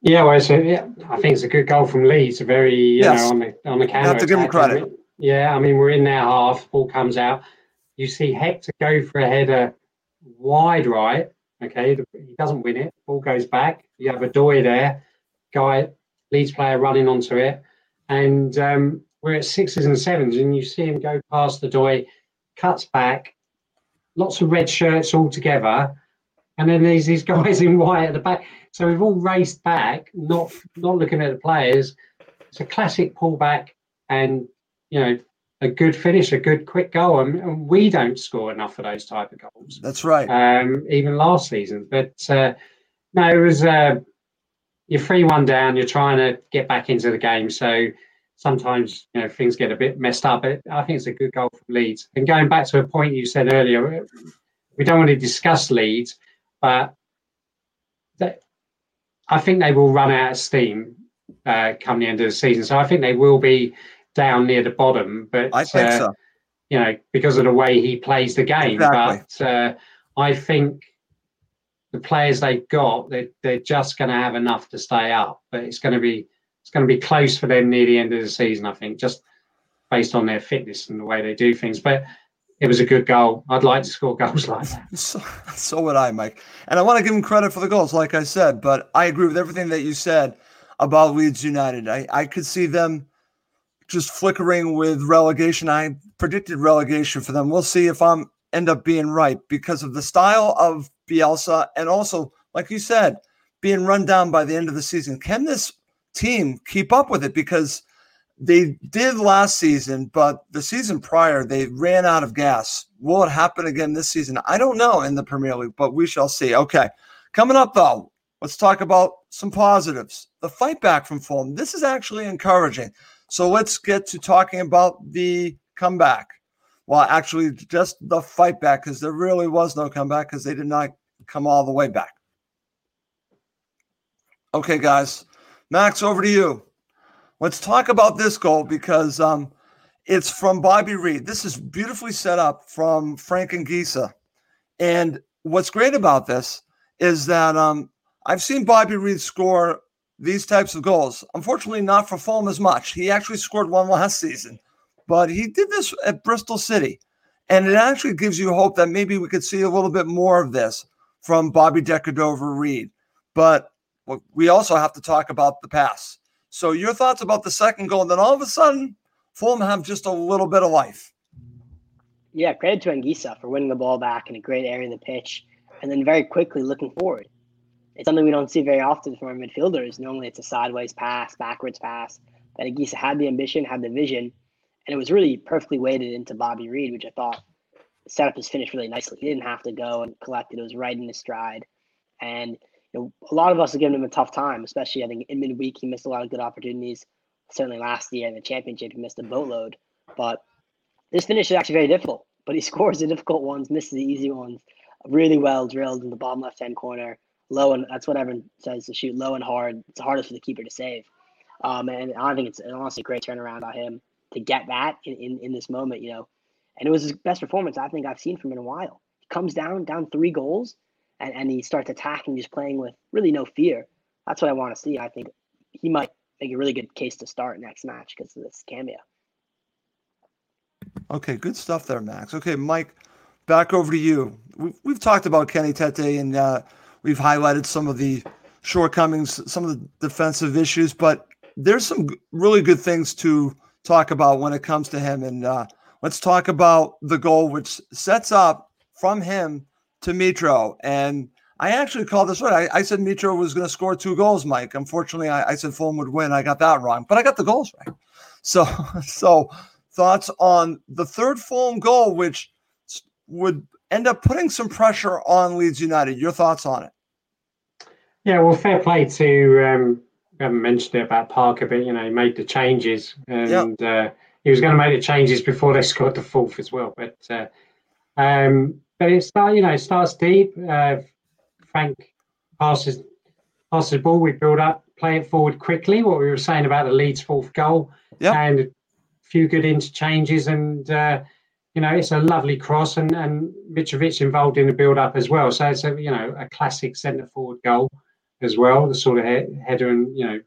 Yeah, well, so yeah, I think it's a good goal from Leeds. A very you yes. know on the on the counter. Have to give them credit. Yeah, I mean, we're in their half, ball comes out. You see Hector go for a header wide right. Okay, he doesn't win it. Ball goes back. You have Odoi there, guy, Leeds player running onto it. And um, we're at sixes and sevens, and you see him go past the door, cuts back, lots of red shirts all together, and then there's these guys in white at the back. So we've all raced back, not not looking at the players. It's a classic pullback, and you know a good finish, a good quick goal, and, and we don't score enough of those type of goals. That's right. Um, even last season, but uh, no, it was uh, you're three one down. You're trying to get back into the game, so sometimes you know things get a bit messed up. But I think it's a good goal from Leeds. And going back to a point you said earlier, we don't want to discuss Leeds, but that, I think they will run out of steam uh, come the end of the season. So I think they will be down near the bottom. But I think uh, so. You know, because of the way he plays the game. Exactly. But uh, I think the players they've got, they're, they're just going to have enough to stay up. But it's going to be it's going to be close for them near the end of the season. I think just based on their fitness and the way they do things. But it was a good goal. I'd like to score goals like that. So, so would I, Mike. And I want to give him credit for the goals, like I said, but I agree with everything that you said about Leeds United. I, I could see them just flickering with relegation. I predicted relegation for them. We'll see if I'm end up being right because of the style of Bielsa and also, like you said, being run down by the end of the season. Can this team keep up with it? Because they did last season, but the season prior, they ran out of gas. Will it happen again this season? I don't know in the Premier League, but we shall see. Okay. Coming up, though, let's talk about some positives. The fight back from Fulham. This is actually encouraging. So let's get to talking about the comeback. Well, actually, just the fight back, because there really was no comeback because they did not come all the way back. Okay, guys. Max, over to you. Let's talk about this goal because um, it's from Bobby Reid. This is beautifully set up from Frank Anguissa. And what's great about this is that um, I've seen Bobby Reid score these types of goals. Unfortunately, not for Fulham as much. He actually scored one last season, but he did this at Bristol City. And it actually gives you hope that maybe we could see a little bit more of this from Bobby Decordova Reid. But we also have to talk about the pass. So, your thoughts about the second goal, and then all of a sudden, Fulham have just a little bit of life. Yeah, credit to Anguissa for winning the ball back in a great area of the pitch, and then very quickly looking forward. It's something we don't see very often from our midfielders. Normally, it's a sideways pass, backwards pass. But Anguissa had the ambition, had the vision, and it was really perfectly weighted into Bobby Reid, which I thought set up his finish really nicely. He didn't have to go and collect it; it was right in his stride, and you know, a lot of us have given him a tough time, especially I think in midweek he missed a lot of good opportunities. Certainly last year in the championship he missed a boatload. But this finish is actually very difficult. But he scores the difficult ones, misses the easy ones, really well drilled in the bottom left hand corner, low and that's what everyone says to shoot low and hard. It's hardest for the keeper to save. Um, and I think it's honestly a great turnaround by him to get that in, in, in this moment, you know. And it was his best performance I think I've seen from him in a while. He comes down, down three goals, and, and he starts attacking, just playing with really no fear. That's what I want to see. I think he might make a really good case to start next match because of this cameo. Okay, good stuff there, Max. Okay, Mike, back over to you. We've, we've talked about Kenny Tete and uh, we've highlighted some of the shortcomings, some of the defensive issues, but there's some really good things to talk about when it comes to him. And uh, let's talk about the goal, which sets up from him to Mitro. And I actually called this right. I, I said Mitro was going to score two goals, Mike. Unfortunately, I, I, said Fulham would win. I got that wrong, but I got the goals right. So, so thoughts on the third Fulham goal, which would end up putting some pressure on Leeds United. Your thoughts on it? Yeah, well, fair play to. Um, we haven't mentioned it about Parker, but you know, he made the changes, and yep. uh, he was going to make the changes before they scored the fourth as well. But uh, um, but it start, you know, it starts deep. Uh, Frank passes passes the ball. We build up, play it forward quickly. What we were saying about the Leeds fourth goal, yep. and a few good interchanges, and uh, you know, it's a lovely cross, and and Mitrovic involved in the build up as well. So it's a you know a classic centre forward goal as well, the sort of he- header, and you know,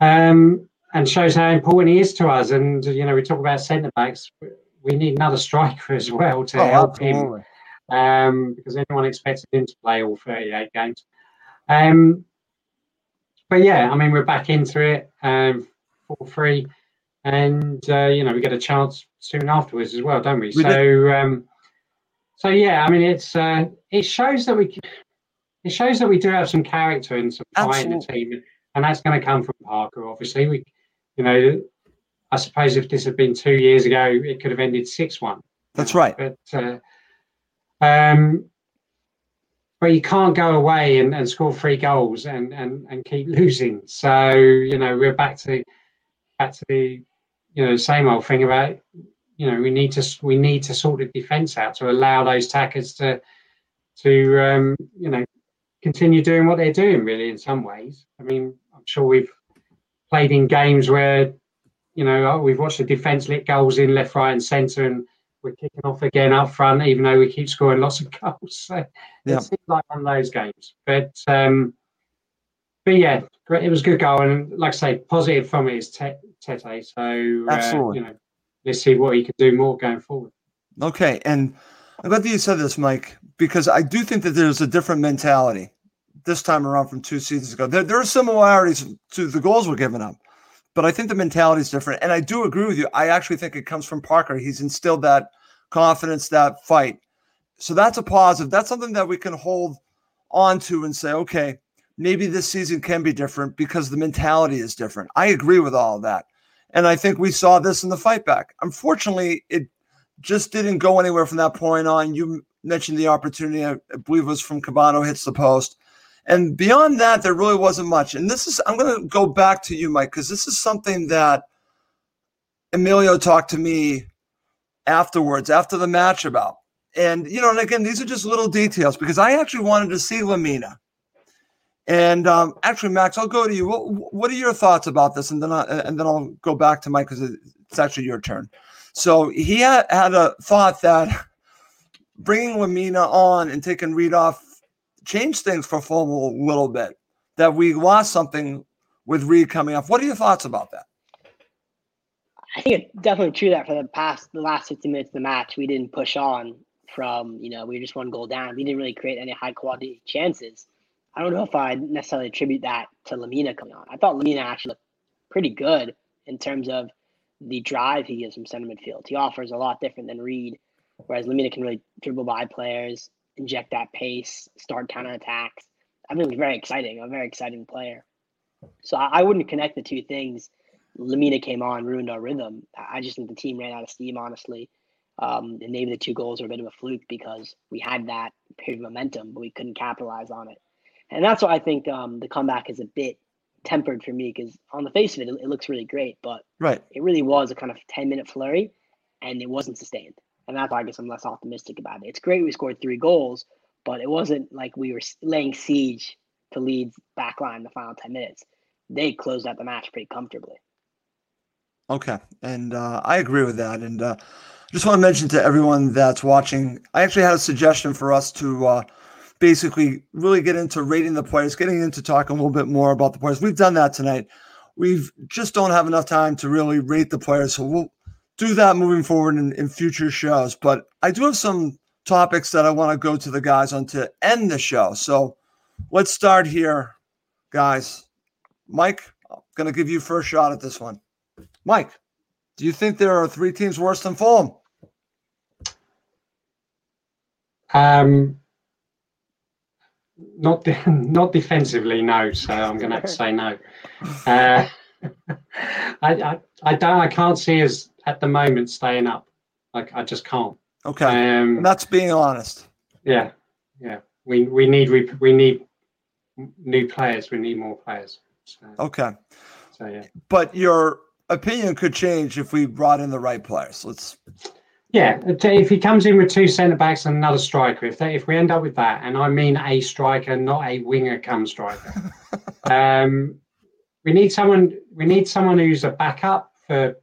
um, and shows how important he is to us. And you know, we talk about centre backs. We need another striker as well to oh, help absolutely. him um, because anyone expected him to play all 38 games. Um, but yeah, I mean, we're back into it. Um, four three, and uh, you know we get a chance soon afterwards as well, don't we? we so um, so yeah, I mean it's uh, it shows that we it shows that we do have some character and some fight in the team, and that's going to come from Parker. Obviously, we you know I suppose if this had been two years ago, it could have ended six one. That's right. But uh, um, but you can't go away and, and score three goals and, and, and keep losing. So you know we're back to back to the you know same old thing about you know we need to we need to sort the defence out to allow those tackers to to um, you know continue doing what they're doing. Really, in some ways. I mean, I'm sure we've played in games where you know we've watched the defence let goals in left, right, and centre and we're kicking off again up front, even though we keep scoring lots of goals. So yeah. it seems like one of those games. But um, but yeah, it was a good goal, and like I say, positive from it is Tete. So uh, you know, let's see what he can do more going forward. Okay, and I'm glad that you said this, Mike, because I do think that there's a different mentality this time around from two seasons ago. There, there are similarities to the goals we're giving up but I think the mentality is different. And I do agree with you. I actually think it comes from Parker. He's instilled that confidence, that fight. So that's a positive. That's something that we can hold on to and say, okay, maybe this season can be different because the mentality is different. I agree with all of that. And I think we saw this in the fight back. Unfortunately, it just didn't go anywhere from that point on. You mentioned the opportunity, I believe was from Kebano hits the post. And beyond that, there really wasn't much. And this is, I'm going to go back to you, Mike, because this is something that Emilio talked to me afterwards, after the match about. And, you know, and again, these are just little details because I actually wanted to see Lemina. And um, actually, Max, I'll go to you. What, what are your thoughts about this? And then, I, and then I'll go back to Mike because it's actually your turn. So he had, had a thought that bringing Lemina on and taking Reed off changed things for Fulham a little bit. That we lost something with Reed coming off. What are your thoughts about that? I think it's definitely true that for the past the last 60 minutes of the match, we didn't push on from, you know, we just one goal down. We didn't really create any high quality chances. I don't know if I necessarily attribute that to Lemina coming on. I thought Lemina actually looked pretty good in terms of the drive he gives from center midfield. He offers a lot different than Reed, whereas Lemina can really dribble by players, inject that pace, start counter attacks. I mean, it was very exciting. A very exciting player. So I, I wouldn't connect the two things. Lemina came on, ruined our rhythm. I just think the team ran out of steam, honestly. Um, and maybe the two goals were a bit of a fluke because we had that period of momentum, but we couldn't capitalize on it. And that's why I think um, the comeback is a bit tempered for me because on the face of it, it, it, looks really great, but right, it really was a kind of ten minute flurry, and it wasn't sustained and that's why I guess I'm less optimistic about it. It's great we scored three goals, but it wasn't like we were laying siege to Leeds backline the final ten minutes. They closed out the match pretty comfortably. Okay, and uh, I agree with that. And uh, just want to mention to everyone that's watching, I actually had a suggestion for us to uh, basically really get into rating the players, getting into talking a little bit more about the players. We've done that tonight. We've just don't have enough time to really rate the players, so we'll do that moving forward in, in future shows. But I do have some topics that I want to go to the guys on to end the show. So let's start here, guys. Mike, I'm going to give you first shot at this one. Mike, do you think there are three teams worse than Fulham? Um, not de- not defensively, no. So I'm going to have to say no. Uh, I, I I don't I can't see us at the moment staying up. Like I just can't. Okay, um, that's being honest. Yeah, yeah. We we need we, we need new players. We need more players. So, okay. So yeah. But your opinion could change if we brought in the right players. Let's. Yeah, if he comes in with two centre backs and another striker, if they, if we end up with that, and I mean a striker, not a winger come striker, um, we need someone. We need someone who's a backup for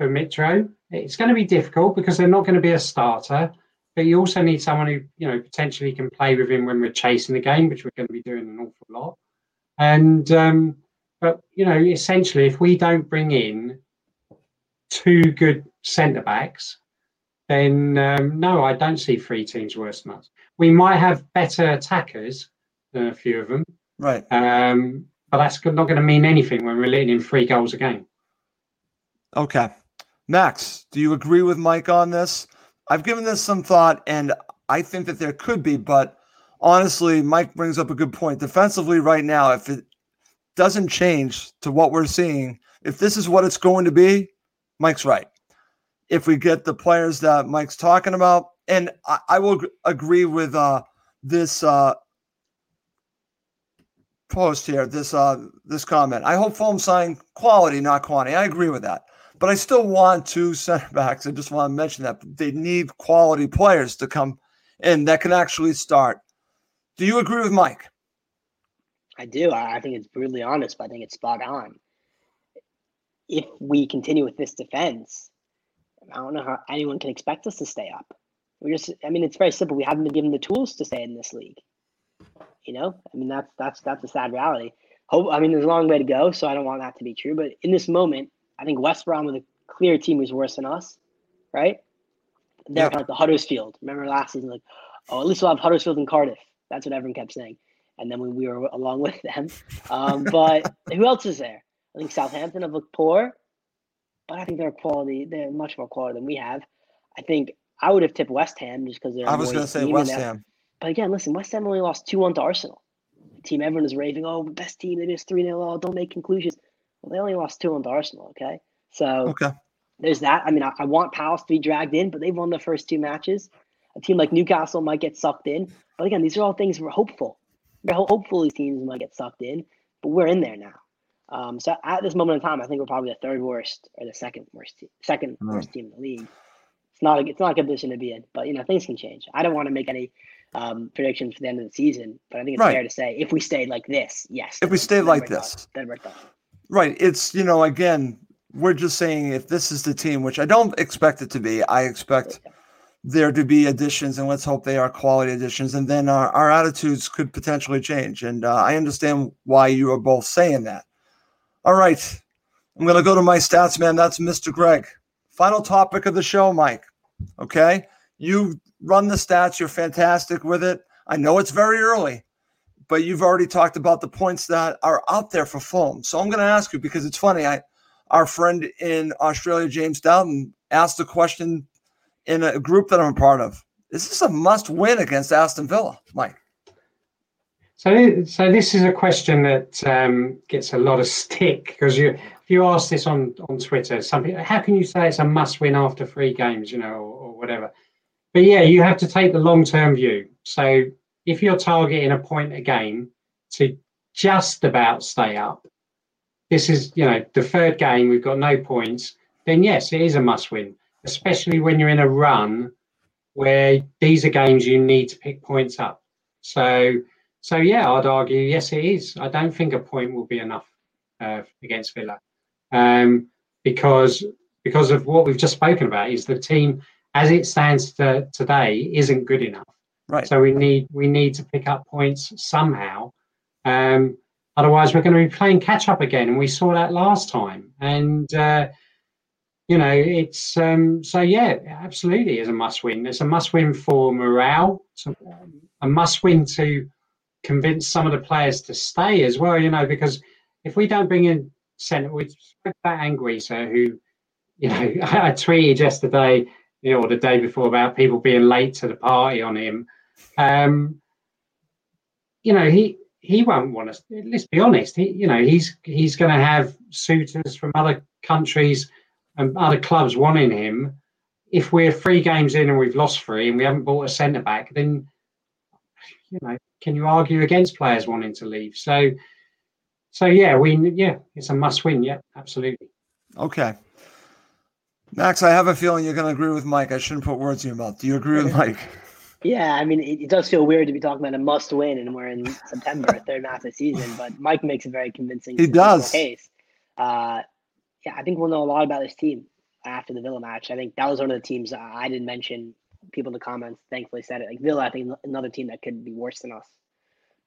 for Mitro. It's going to be difficult because they're not going to be a starter, but you also need someone who you know potentially can play with him when we're chasing the game, which we're going to be doing an awful lot. And um, but you know, essentially, if we don't bring in two good centre backs, then um, no, I don't see three teams worse than us. We might have better attackers than a few of them, right? Um, but that's not going to mean anything when we're letting in three goals a game. Okay. Max, do you agree with Mike on this? I've given this some thought, and I think that there could be, but honestly, Mike brings up a good point. Defensively, right now, if it doesn't change to what we're seeing, if this is what it's going to be, Mike's right. If we get the players that Mike's talking about, and I, I will agree with uh, this uh, post here, this uh, this comment. I hope Fulham sign quality, not quantity. I agree with that, but I still want two center backs. I just want to mention that they need quality players to come in that can actually start. Do you agree with Mike? I do. I think it's brutally honest, but I think it's spot on. If we continue with this defense, I don't know how anyone can expect us to stay up. We're just, I mean, it's very simple. We haven't been given the tools to stay in this league. You know, I mean, that's that's that's a sad reality. Hope, I mean, there's a long way to go, so I don't want that to be true. But in this moment, I think West Brom with a clear team who's worse than us, right? They're of like the Huddersfield. Remember last season, like, oh, at least we'll have Huddersfield and Cardiff. That's what everyone kept saying. And then we, we were along with them. Um, but who else is there? I think Southampton have looked poor, but I think they're quality. They're much more quality than we have. I think I would have tipped West Ham just because they're. I was going to say West Ham. But again, listen, West Ham only lost 2 1 to Arsenal. The team everyone is raving, oh, best team, they just 3 0. Oh, don't make conclusions. Well, they only lost 2 1 to Arsenal, okay? So okay. there's that. I mean, I, I want Palace to be dragged in, but they've won the first two matches. A team like Newcastle might get sucked in. But again, these are all things we're hopeful. We're hopeful these teams might get sucked in, but we're in there now. Um, so at this moment in time, I think we're probably the third worst or the second worst, team, second mm. worst team in the league. It's not a, it's not a good position to be in, but you know things can change. I don't want to make any um, predictions for the end of the season. But I think it's right. fair to say if we stayed like this, yes. If we stayed like this, then we're done. Right. It's you know again we're just saying if this is the team, which I don't expect it to be. I expect there to be additions, and let's hope they are quality additions, and then our, our attitudes could potentially change. And uh, I understand why you are both saying that. All right. I'm going to go to my stats man. That's Mr. Greg. Final topic of the show, Mike. Okay. You run the stats. You're fantastic with it. I know it's very early, but you've already talked about the points that are out there for Fulham. So I'm going to ask you because it's funny. I, our friend in Australia, James Dowden, asked a question in a group that I'm a part of. Is this a must win against Aston Villa, Mike? So, so this is a question that um, gets a lot of stick because you, if you ask this on on Twitter, some people, how can you say it's a must win after three games, you know, or, or whatever? But yeah, you have to take the long term view. So if you're targeting a point a game to just about stay up, this is, you know, the third game, we've got no points, then yes, it is a must win, especially when you're in a run where these are games you need to pick points up. So, so yeah, I'd argue, yes, it is. I don't think a point will be enough uh, against Villa um, because because of what we've just spoken about is the team as it stands to, today isn't good enough. Right. So we need we need to pick up points somehow. Um, otherwise, we're going to be playing catch up again, and we saw that last time. And uh, you know, it's um, so yeah, absolutely is a must win. It's a must win for morale. It's a must win to convince some of the players to stay as well. You know, because if we don't bring in centre, we spoke about Anguissa, who you know I tweeted yesterday you know, or the day before about people being late to the party on him. Um, you know, he he won't want us. Let's be honest. He, you know, he's he's going to have suitors from other countries and other clubs wanting him. If we're three games in and we've lost three and we haven't bought a centre back, then you know, can you argue against players wanting to leave? So, so yeah, we yeah, it's a must win. Yeah, absolutely. Okay. Max, I have a feeling you're going to agree with Mike. I shouldn't put words in your mouth. Do you agree with Mike? Yeah, I mean, it, it does feel weird to be talking about a must win, and we're in September, third half of the season. But Mike makes a very convincing. He does. Case. Uh, yeah, I think we'll know a lot about this team after the Villa match. I think that was one of the teams I didn't mention. People in the comments thankfully said it. Like Villa, I think another team that could be worse than us,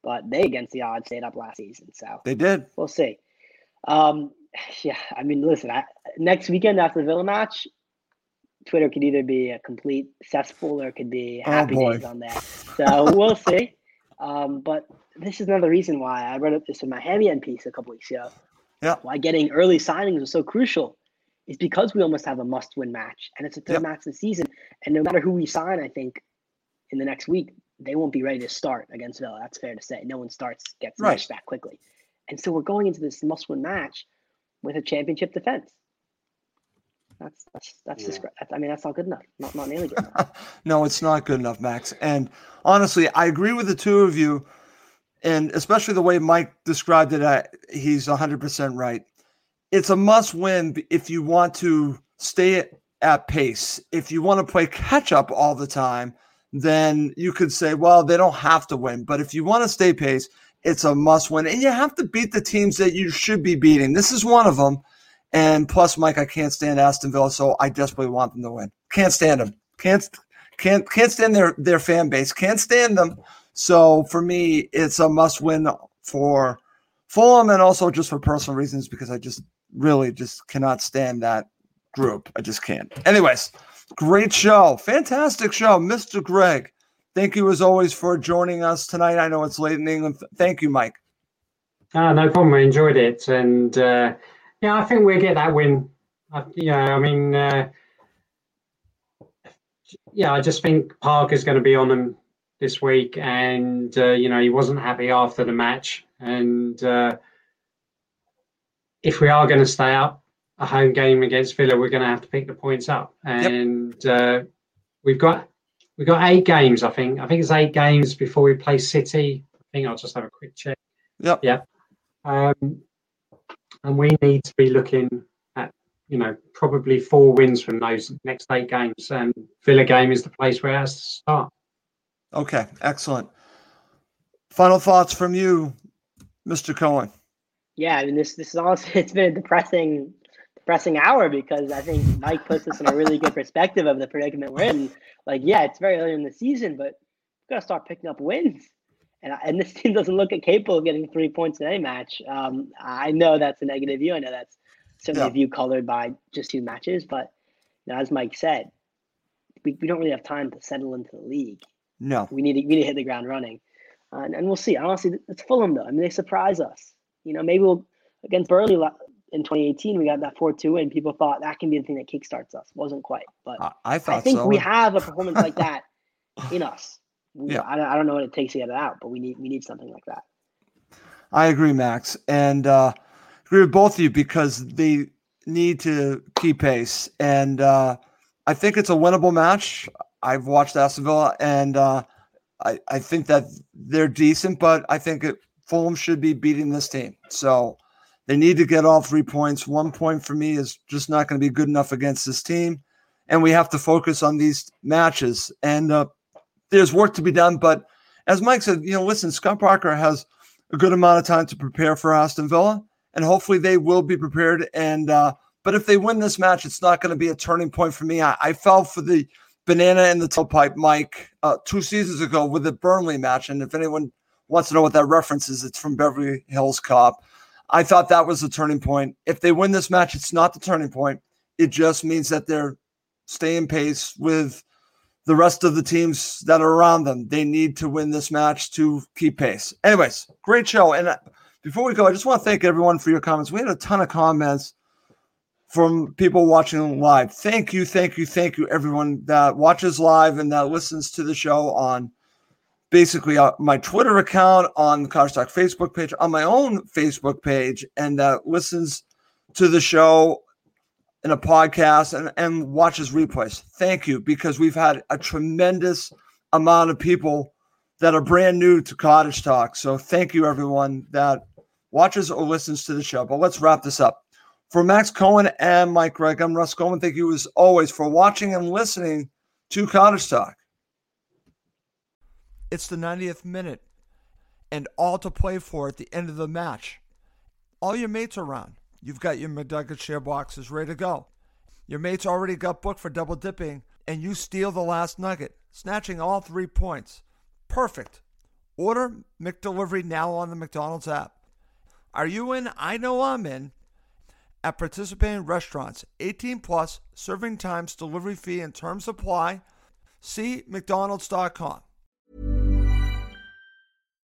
but they against the odds stayed up last season. So they did. We'll see. Um, yeah, I mean, listen, I, next weekend after the Villa match, Twitter could either be a complete cesspool or it could be oh, happy oh days on there. So we'll see. Um, but this is another reason why I wrote up this in my Heavy End piece a couple weeks ago. Yeah. Why getting early signings was so crucial is because we almost have a must-win match, and it's a third yep. match of the season. And no matter who we sign, I think in the next week they won't be ready to start against Villa. That's fair to say. No one starts gets right. matched that quickly, and so we're going into this must-win match with a championship defense. That's that's that's, yeah. I mean, that's not good enough. Not not nearly good enough. no, it's not good enough, Max. And honestly, I agree with the two of you, and especially the way Mike described it. Uh, he's 100 percent right. It's a must-win if you want to stay at pace. If you want to play catch-up all the time, then you could say, well, they don't have to win. But if you want to stay pace, it's a must-win, and you have to beat the teams that you should be beating. This is one of them. And plus, Mike, I can't stand Aston Villa, so I desperately want them to win. Can't stand them. Can't can't can't stand their their fan base. Can't stand them. So for me, it's a must win for Fulham, and also just for personal reasons because I just really just cannot stand that group. I just can't. Anyways, great show, fantastic show, Mr. Gregg. Thank you as always for joining us tonight. I know it's late in England. Thank you, Mike. Ah, no problem. I enjoyed it, and. Uh, yeah, I think we'll get that win. Uh, yeah, I mean, uh, yeah, I just think Parker's going to be on them this week, and uh, you know he wasn't happy after the match, and uh, if we are going to stay up a home game against Villa, we're going to have to pick the points up, and yep. Uh, we've got we've got eight games. I think I think it's eight games before we play City. I think I'll just have a quick check. Yep. Yeah. Um, and we need to be looking at you know probably four wins from those next eight games. And Villa game is the place where it has to start. Okay, excellent. Final thoughts from you, Mr. Cohen. Yeah, I mean this this is honestly it's been a depressing depressing hour because I think Mike puts us in a really good perspective of the predicament we're in. Like, yeah, it's very early in the season, but we've got to start picking up wins and, and this team doesn't look capable of getting three points in any match. Um, I know that's a negative view. I know that's certainly yeah. a view colored by just two matches. But you know, as Mike said, we, we don't really have time to settle into the league. No, we need to, we need to hit the ground running, uh, and, and we'll see. Honestly, it's Fulham though. I mean, they surprise us. You know, maybe we'll against Burnley in 2018 we got that 4-2 and people thought that can be the thing that kickstarts us wasn't quite but i, i think so. we have a performance like that in us yeah. I, I don't know what it takes to get it out, but we need we need something like that. I agree, Max, and uh, agree with both of you because they need to keep pace, and uh, I think it's a winnable match. I've watched Aston Villa, and uh, I I think that they're decent, but I think it, Fulham should be beating this team. So they need to get all three points. One point for me is just not going to be good enough against this team, and we have to focus on these matches. And uh, there's work to be done. But as Mike said, you know, listen, Scott Parker has a good amount of time to prepare for Aston Villa, and hopefully they will be prepared. And uh, but if they win this match, it's not going to be a turning point for me. I, I fell for the banana in the tailpipe, Mike, uh, two seasons ago with the Burnley match. And if anyone wants to know what that reference is, it's from Beverly Hills Cop. I thought that was the turning point. If they win this match, it's not the turning point. It just means that they're staying pace with the rest of the teams that are around them. They need to win this match to keep pace. Anyways, great show. And uh, before we go, I just want to thank everyone for your comments. We had a ton of comments from people watching live. Thank you, thank you, thank you, everyone that watches live and that listens to the show on basically uh, my Twitter account, on the Cottage Talk Facebook page, on my own Facebook page, and that listens to the show in a podcast and, and watches replays. Thank you, because we've had a tremendous amount of people that are brand new to Cottage Talk. So thank you, everyone that watches or listens to the show. But let's wrap this up. For Max Cohen and Mike Gregg, I'm Russ Cohen. Thank you as always for watching and listening to Cottage Talk. It's the 90th minute and all to play for at the end of the match. All your mates around. You've got your McNugget share boxes ready to go. Your mates already got booked for double dipping, and you steal the last nugget, snatching all three points. Perfect. Order McDelivery now on the McDonald's app. Are you in? I know I'm in. At participating restaurants, 18 plus, serving times, delivery fee, and terms apply. See McDonald's.com.